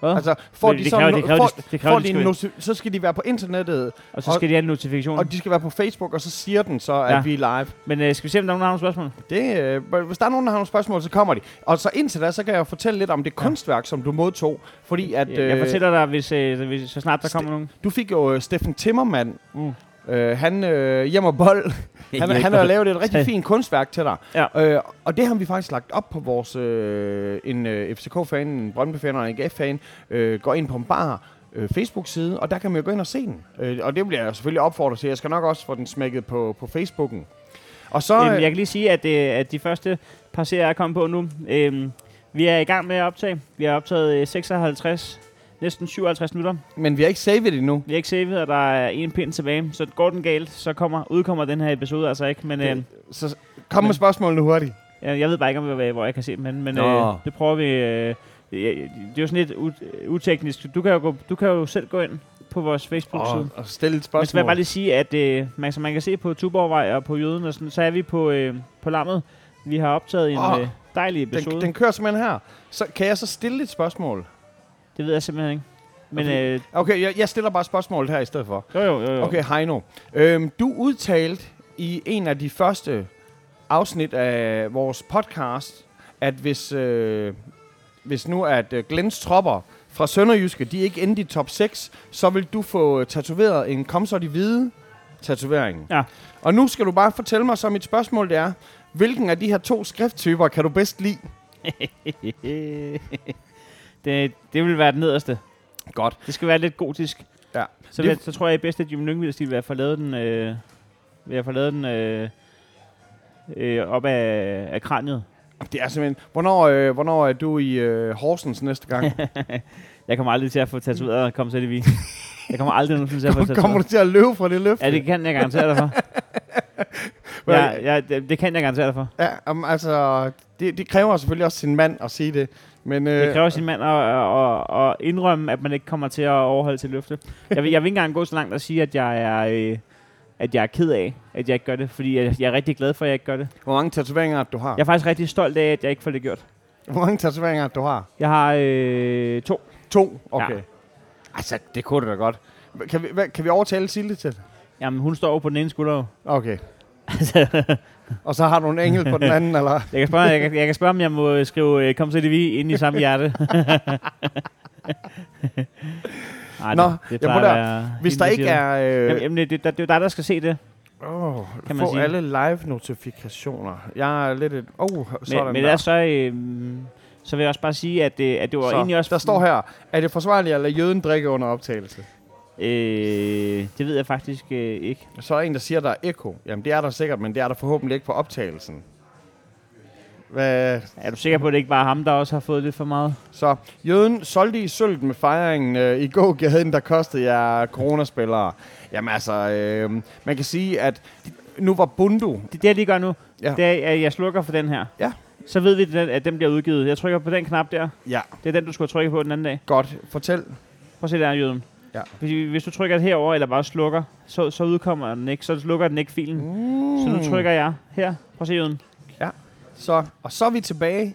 Hvad? Altså, får de det sådan, kræver- det kræver, får, de- det kræver, får de de skal en noti- så skal de være på internettet, Og så og- skal de have en notifikation. og de skal være på Facebook, og så siger den så, at Ja. vi er live. Men øh, skal vi se, om der er nogen, der har nogle spørgsmål? Det, øh, hvis der er nogen, der har nogle spørgsmål, så kommer de. Og så indtil da, så kan jeg fortælle lidt om det kunstværk, som du modtog. Fordi at, Jeg, jeg fortæller dig, hvis, øh, hvis, så snart der kommer nogen. du fik jo øh, Steffen Timmermann. Mm. Øh, han, øh, hjem og bold, han, han har lavet et rigtig fint kunstværk til dig. Ja. Øh, og det har vi faktisk lagt op på vores, øh, en øh, FCK-fan, en Brøndby-fan og en AGF-fan, øh, går ind på en bar øh, Facebook-side, og der kan man jo gå ind og se den. Øh, og det bliver jeg selvfølgelig opfordret til. Jeg skal nok også få den smækket på, på Facebooken. Og så... Øhm, Øh, jeg kan lige sige, at, øh, at de første par serier er kommet på nu. Øhm, vi er i gang med at optage. Vi har optaget øh, 56, næsten 57 minutter. men vi har ikke savet det endnu. Vi har ikke savet, og der er en pind tilbage. Så går den galt, så kommer, udkommer den her episode altså ikke. Men øh, Så kom med Men- spørgsmålene hurtigt. jeg, jeg ved bare ikke, om, hvor jeg kan se dem. Men Nå. øh, det prøver vi. Øh, ja, det er jo sådan lidt ut- uteknisk. Du kan, jo gå, du kan jo selv gå ind på vores Facebook-side. Og, og stille et Men så vil jeg spørgsmål. bare lige sige, at øh, man, som man kan se på Tuborgvej og på Jøden, og sådan, så er vi på, øh, på Lammet. Vi har optaget en Åh, øh, dejlig episode. den, den kører simpelthen her. Så kan jeg så stille et spørgsmål? Det ved jeg simpelthen ikke. Men Okay. øh, Okay, jeg, jeg stiller bare spørgsmålet her i stedet for. jo, jo, jo, jo. Okay, Heino. Øhm, du udtalte i en af de første afsnit af vores podcast, at hvis, øh, hvis nu at øh, Glens tropper fra Sønderjyske, de ikke endte i top 6, så vil du få tatoveret en kom så de hvide tatovering. Ja. Og nu skal du bare fortælle mig, så mit spørgsmål det er, hvilken af de her to skrifttyper kan du bedst lide? det, det vil være den nederste. Godt. Det skal være lidt gotisk. Ja. Så, Det- så tror jeg, at bedst at Jim Lyngvild vil have lavet den, øh, vil have lavet den øh, øh, op af, af kraniet. Det er simpelthen... Hvornår, øh, hvornår er du i øh, Horsens næste gang? Jeg kommer aldrig til at få tatoveret kom så det vi. Jeg kommer aldrig nogensinde til at få Kommer tatoveret. du til at løbe fra det løfte? Ja, det kan jeg garantere dig for. ja, ja, det, det kan jeg garantere dig for. Ja, um, altså, det, det kræver selvfølgelig også sin mand at sige det. Men, øh, Det kræver sin mand at, at, at indrømme, at man ikke kommer til at overholde til løfte. Jeg vil, jeg vil ikke engang gå så langt og sige, at jeg er, øh, at jeg er ked af, at jeg ikke gør det. Fordi jeg, jeg er rigtig glad for, at jeg ikke gør det. Hvor mange tatoveringer du har? Jeg er faktisk rigtig stolt af, at jeg ikke får det gjort. Hvor mange tatoveringer du har? Jeg har øh, to. To? Okay. Ja. Altså, det kunne du da godt. Kan vi, hvad, kan vi overtale Silde til det? Jamen, hun står jo på den ene skulder. Okay. Og så har du en engel på den anden, eller? Jeg kan spørge, jeg kan, jeg kan spørge om jeg må skrive øh, kom så det vi ind i samme hjerte. Ej, Nå, det, det jeg må da- Hvis der ikke er... Øh, Jamen, jamen det, det, det, er dig, der skal se det. åh, kan man få sige. alle live-notifikationer. Jeg er lidt et... Oh, sådan Men, men der. der. så, øh, så vil jeg også bare sige, at, øh, at det var så, egentlig også... Der står her, er det forsvarligt at lade jøden drikke under optagelse? Øh, det ved jeg faktisk øh, ikke. Så er der en, der siger, der er ekko. Jamen, det er der sikkert, men det er der forhåbentlig ikke på optagelsen. Hvad? Er du sikker på, at det ikke bare er ham, der også har fået lidt for meget? Så jøden solgte i sølv med fejringen øh, i gågaden, der kostede jer coronaspillere. Jamen altså, øh, man kan sige, at nu var Bundu... Det, det jeg lige gør nu, Ja. det er, at jeg slukker for den her. Ja. Så ved vi, at den, at den bliver udgivet. Jeg trykker på den knap der. Ja, Det er den, du skulle trykke på den anden dag. godt. Fortæl. Prøv at se der, jøden. Ja. Hvis, hvis du trykker herover eller bare slukker, så, så udkommer den ikke. Så slukker den ikke filen. Mm. Så nu trykker jeg her. Prøv at se, jøden. Så, og så er vi tilbage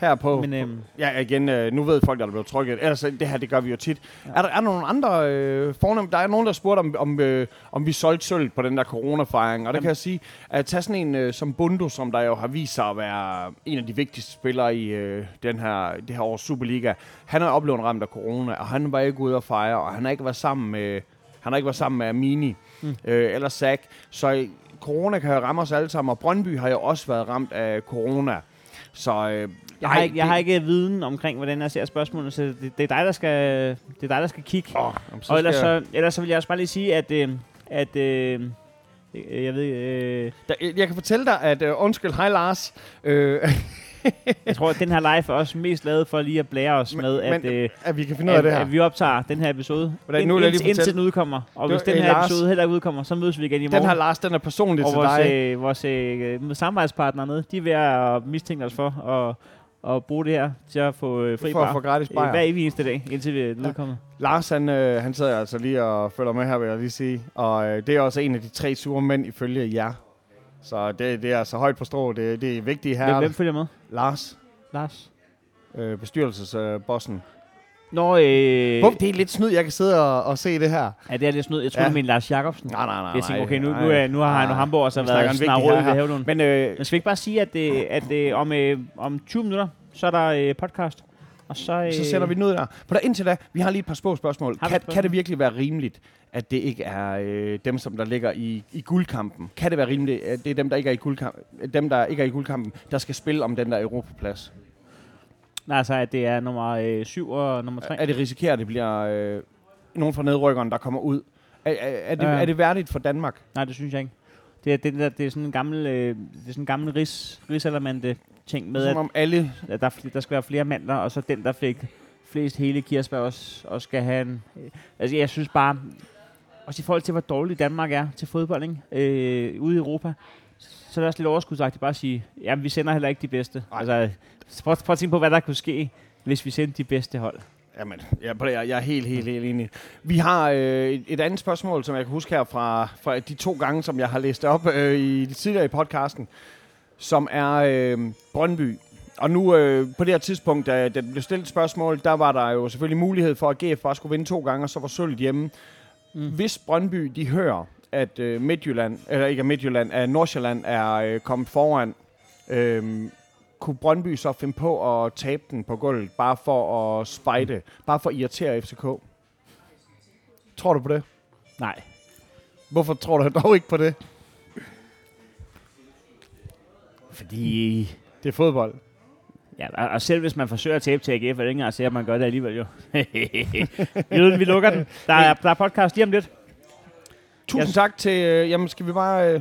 her på... Men øhm, Ja, igen, øh, nu ved folk, at der blev trykket. Ellers, øh, det her, det gør vi jo tit. Ja. Er, der, er der nogle andre øh, fornem? Der er nogen, der spurgte, om, om, øh, om vi solgte sølv på den der coronafejring. Og der kan jeg sige, at tage sådan en øh, som Bundu, som der jo har vist sig at være en af de vigtigste spillere i øh, den her, det her års Superliga. Han har oplevet ramt af corona, og han var ikke ude at fejre, og han har ikke været sammen med, han har ikke været sammen med Amini mm. øh, eller Zach. Så øh, corona kan jo ramme os alle sammen, og Brøndby har jo også været ramt af corona. Så øh, jeg, har ikke, jeg har ikke viden omkring, hvordan jeg ser spørgsmålene, så det, det, er dig, der skal, det er dig, der skal kigge. Åh, jamen, og ellers skal jeg- så, ellers så vil jeg også bare lige sige, at, øh, at øh, øh, jeg ved, øh, Der, jeg kan fortælle dig, at uh, undskyld, hej Lars. Øh, jeg tror, at den her live er også mest lavet for lige at blære os Men- med, at, men- øh, at vi kan finde ud af det her. at vi optager den her episode, Hvordan- ind, nu jeg lige indtil, indtil den udkommer. Og Det hvis den øh, her Lars- episode heller ikke udkommer, så mødes vi igen i Den morgen. her Lars, den er personlig og til vores, dig. øh, vores øh, samarbejdspartnere nede, de er ved at mistænke os for at, at bruge det her til at få øh, fri for bar. få gratis Øh, bajer. Hver evig eneste dag, indtil vi er udkommet. Lars, han, øh, han sidder altså lige og følger med her, vil jeg lige sige. Og øh, det er også en af de tre sure mænd ifølge jer. Så det, det er altså højt på strå. Det, det er vigtigt her. Hvem, hvem følger med? Lars, Lars? øh, bestyrelsesbossen. Nå, øh, Øh. Det er lidt snyd, jeg kan sidde og, og se det her. ja, det er lidt snyd. Jeg troede, Ja. det mente Lars Jacobsen. Nej, nej, nej. Jeg tænkte, nej, okay, nu, nej. nu, er, nu har Heino Nej. Hamburg Vi snakker været snart herre ved. Havlund. Men øh, Men skal vi ikke bare sige, at, øh, at øh, om, øh, om 20 minutter, så er der øh, podcast. Og så, øh, så sender vi den ud der. For der indtil da, vi har lige et par små spørgsmål. Kan, spørgsmål? kan det virkelig være rimeligt, at det ikke er øh, dem, som der ligger i, i guldkampen? Kan det være rimeligt, at det er dem, der ikke er i guldkampen, dem, der ikke er i guldkampen, der skal spille om den der Europaplads? Nej, altså, at det er nummer øh, 7 og nummer 3. Er det risikeret, at det bliver øh, nogen fra nedrykkeren, der kommer ud? Er, er, er, det, Ja. er det værdigt for Danmark? Nej, det synes jeg ikke. Det er, det, der, det er sådan en gammel, øh, det er sådan en gammel ris, risalamande ting med, Som at, om alle... at der, der skal være flere mandler, og så den, der fik flest hele kirsebær også, også skal have en... Øh, altså, jeg synes bare, også i forhold til, hvor dårlig Danmark er til fodbold, ikke? Øh, ude i Europa, så er det også lidt overskudsagtigt bare at sige, jamen, vi sender heller ikke de bedste. Nej. Altså, prøv, prøv at tænke på, hvad der kunne ske, hvis vi sendte de bedste hold. Jamen, jeg, jeg, jeg er helt, helt, helt enig. Vi har øh, et, et andet spørgsmål, som jeg kan huske her fra, fra de to gange, som jeg har læst op øh, i de tidligere i podcasten, som er øh, Brøndby. Og nu øh, på det her tidspunkt, da, da der blev stillet et spørgsmål, der var der jo selvfølgelig mulighed for, at GF bare skulle vinde to gange, og så var sølv hjemme. Mm. Hvis Brøndby, de hører, at øh, Midtjylland, eller ikke Midtjylland, at Nordsjælland er øh, kommet foran, øh, kunne Brøndby så finde på at tabe den på gulvet, bare for at spejde, bare for at irritere FCK? Tror du på det? Nej. Hvorfor tror du dog ikke på det? Fordi... Det er fodbold. Ja, og- selv hvis man forsøger at tabe til AGF, er det ikke engang at se, at man gør det alligevel jo. Jøden, vi lukker den. Der er, der er podcast lige om lidt. Tusind tak til... Øh, jamen, skal vi bare... Øh,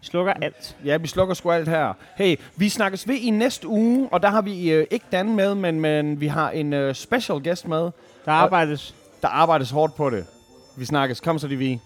slukker alt. ja, vi slukker sgu alt her. Hey, vi snakkes ved i næste uge, og der har vi øh, ikke Dan med, men, men vi har en øh, special guest med. Der arbejdes. Der arbejdes hårdt på det. Vi snakkes. Kom så, de vi.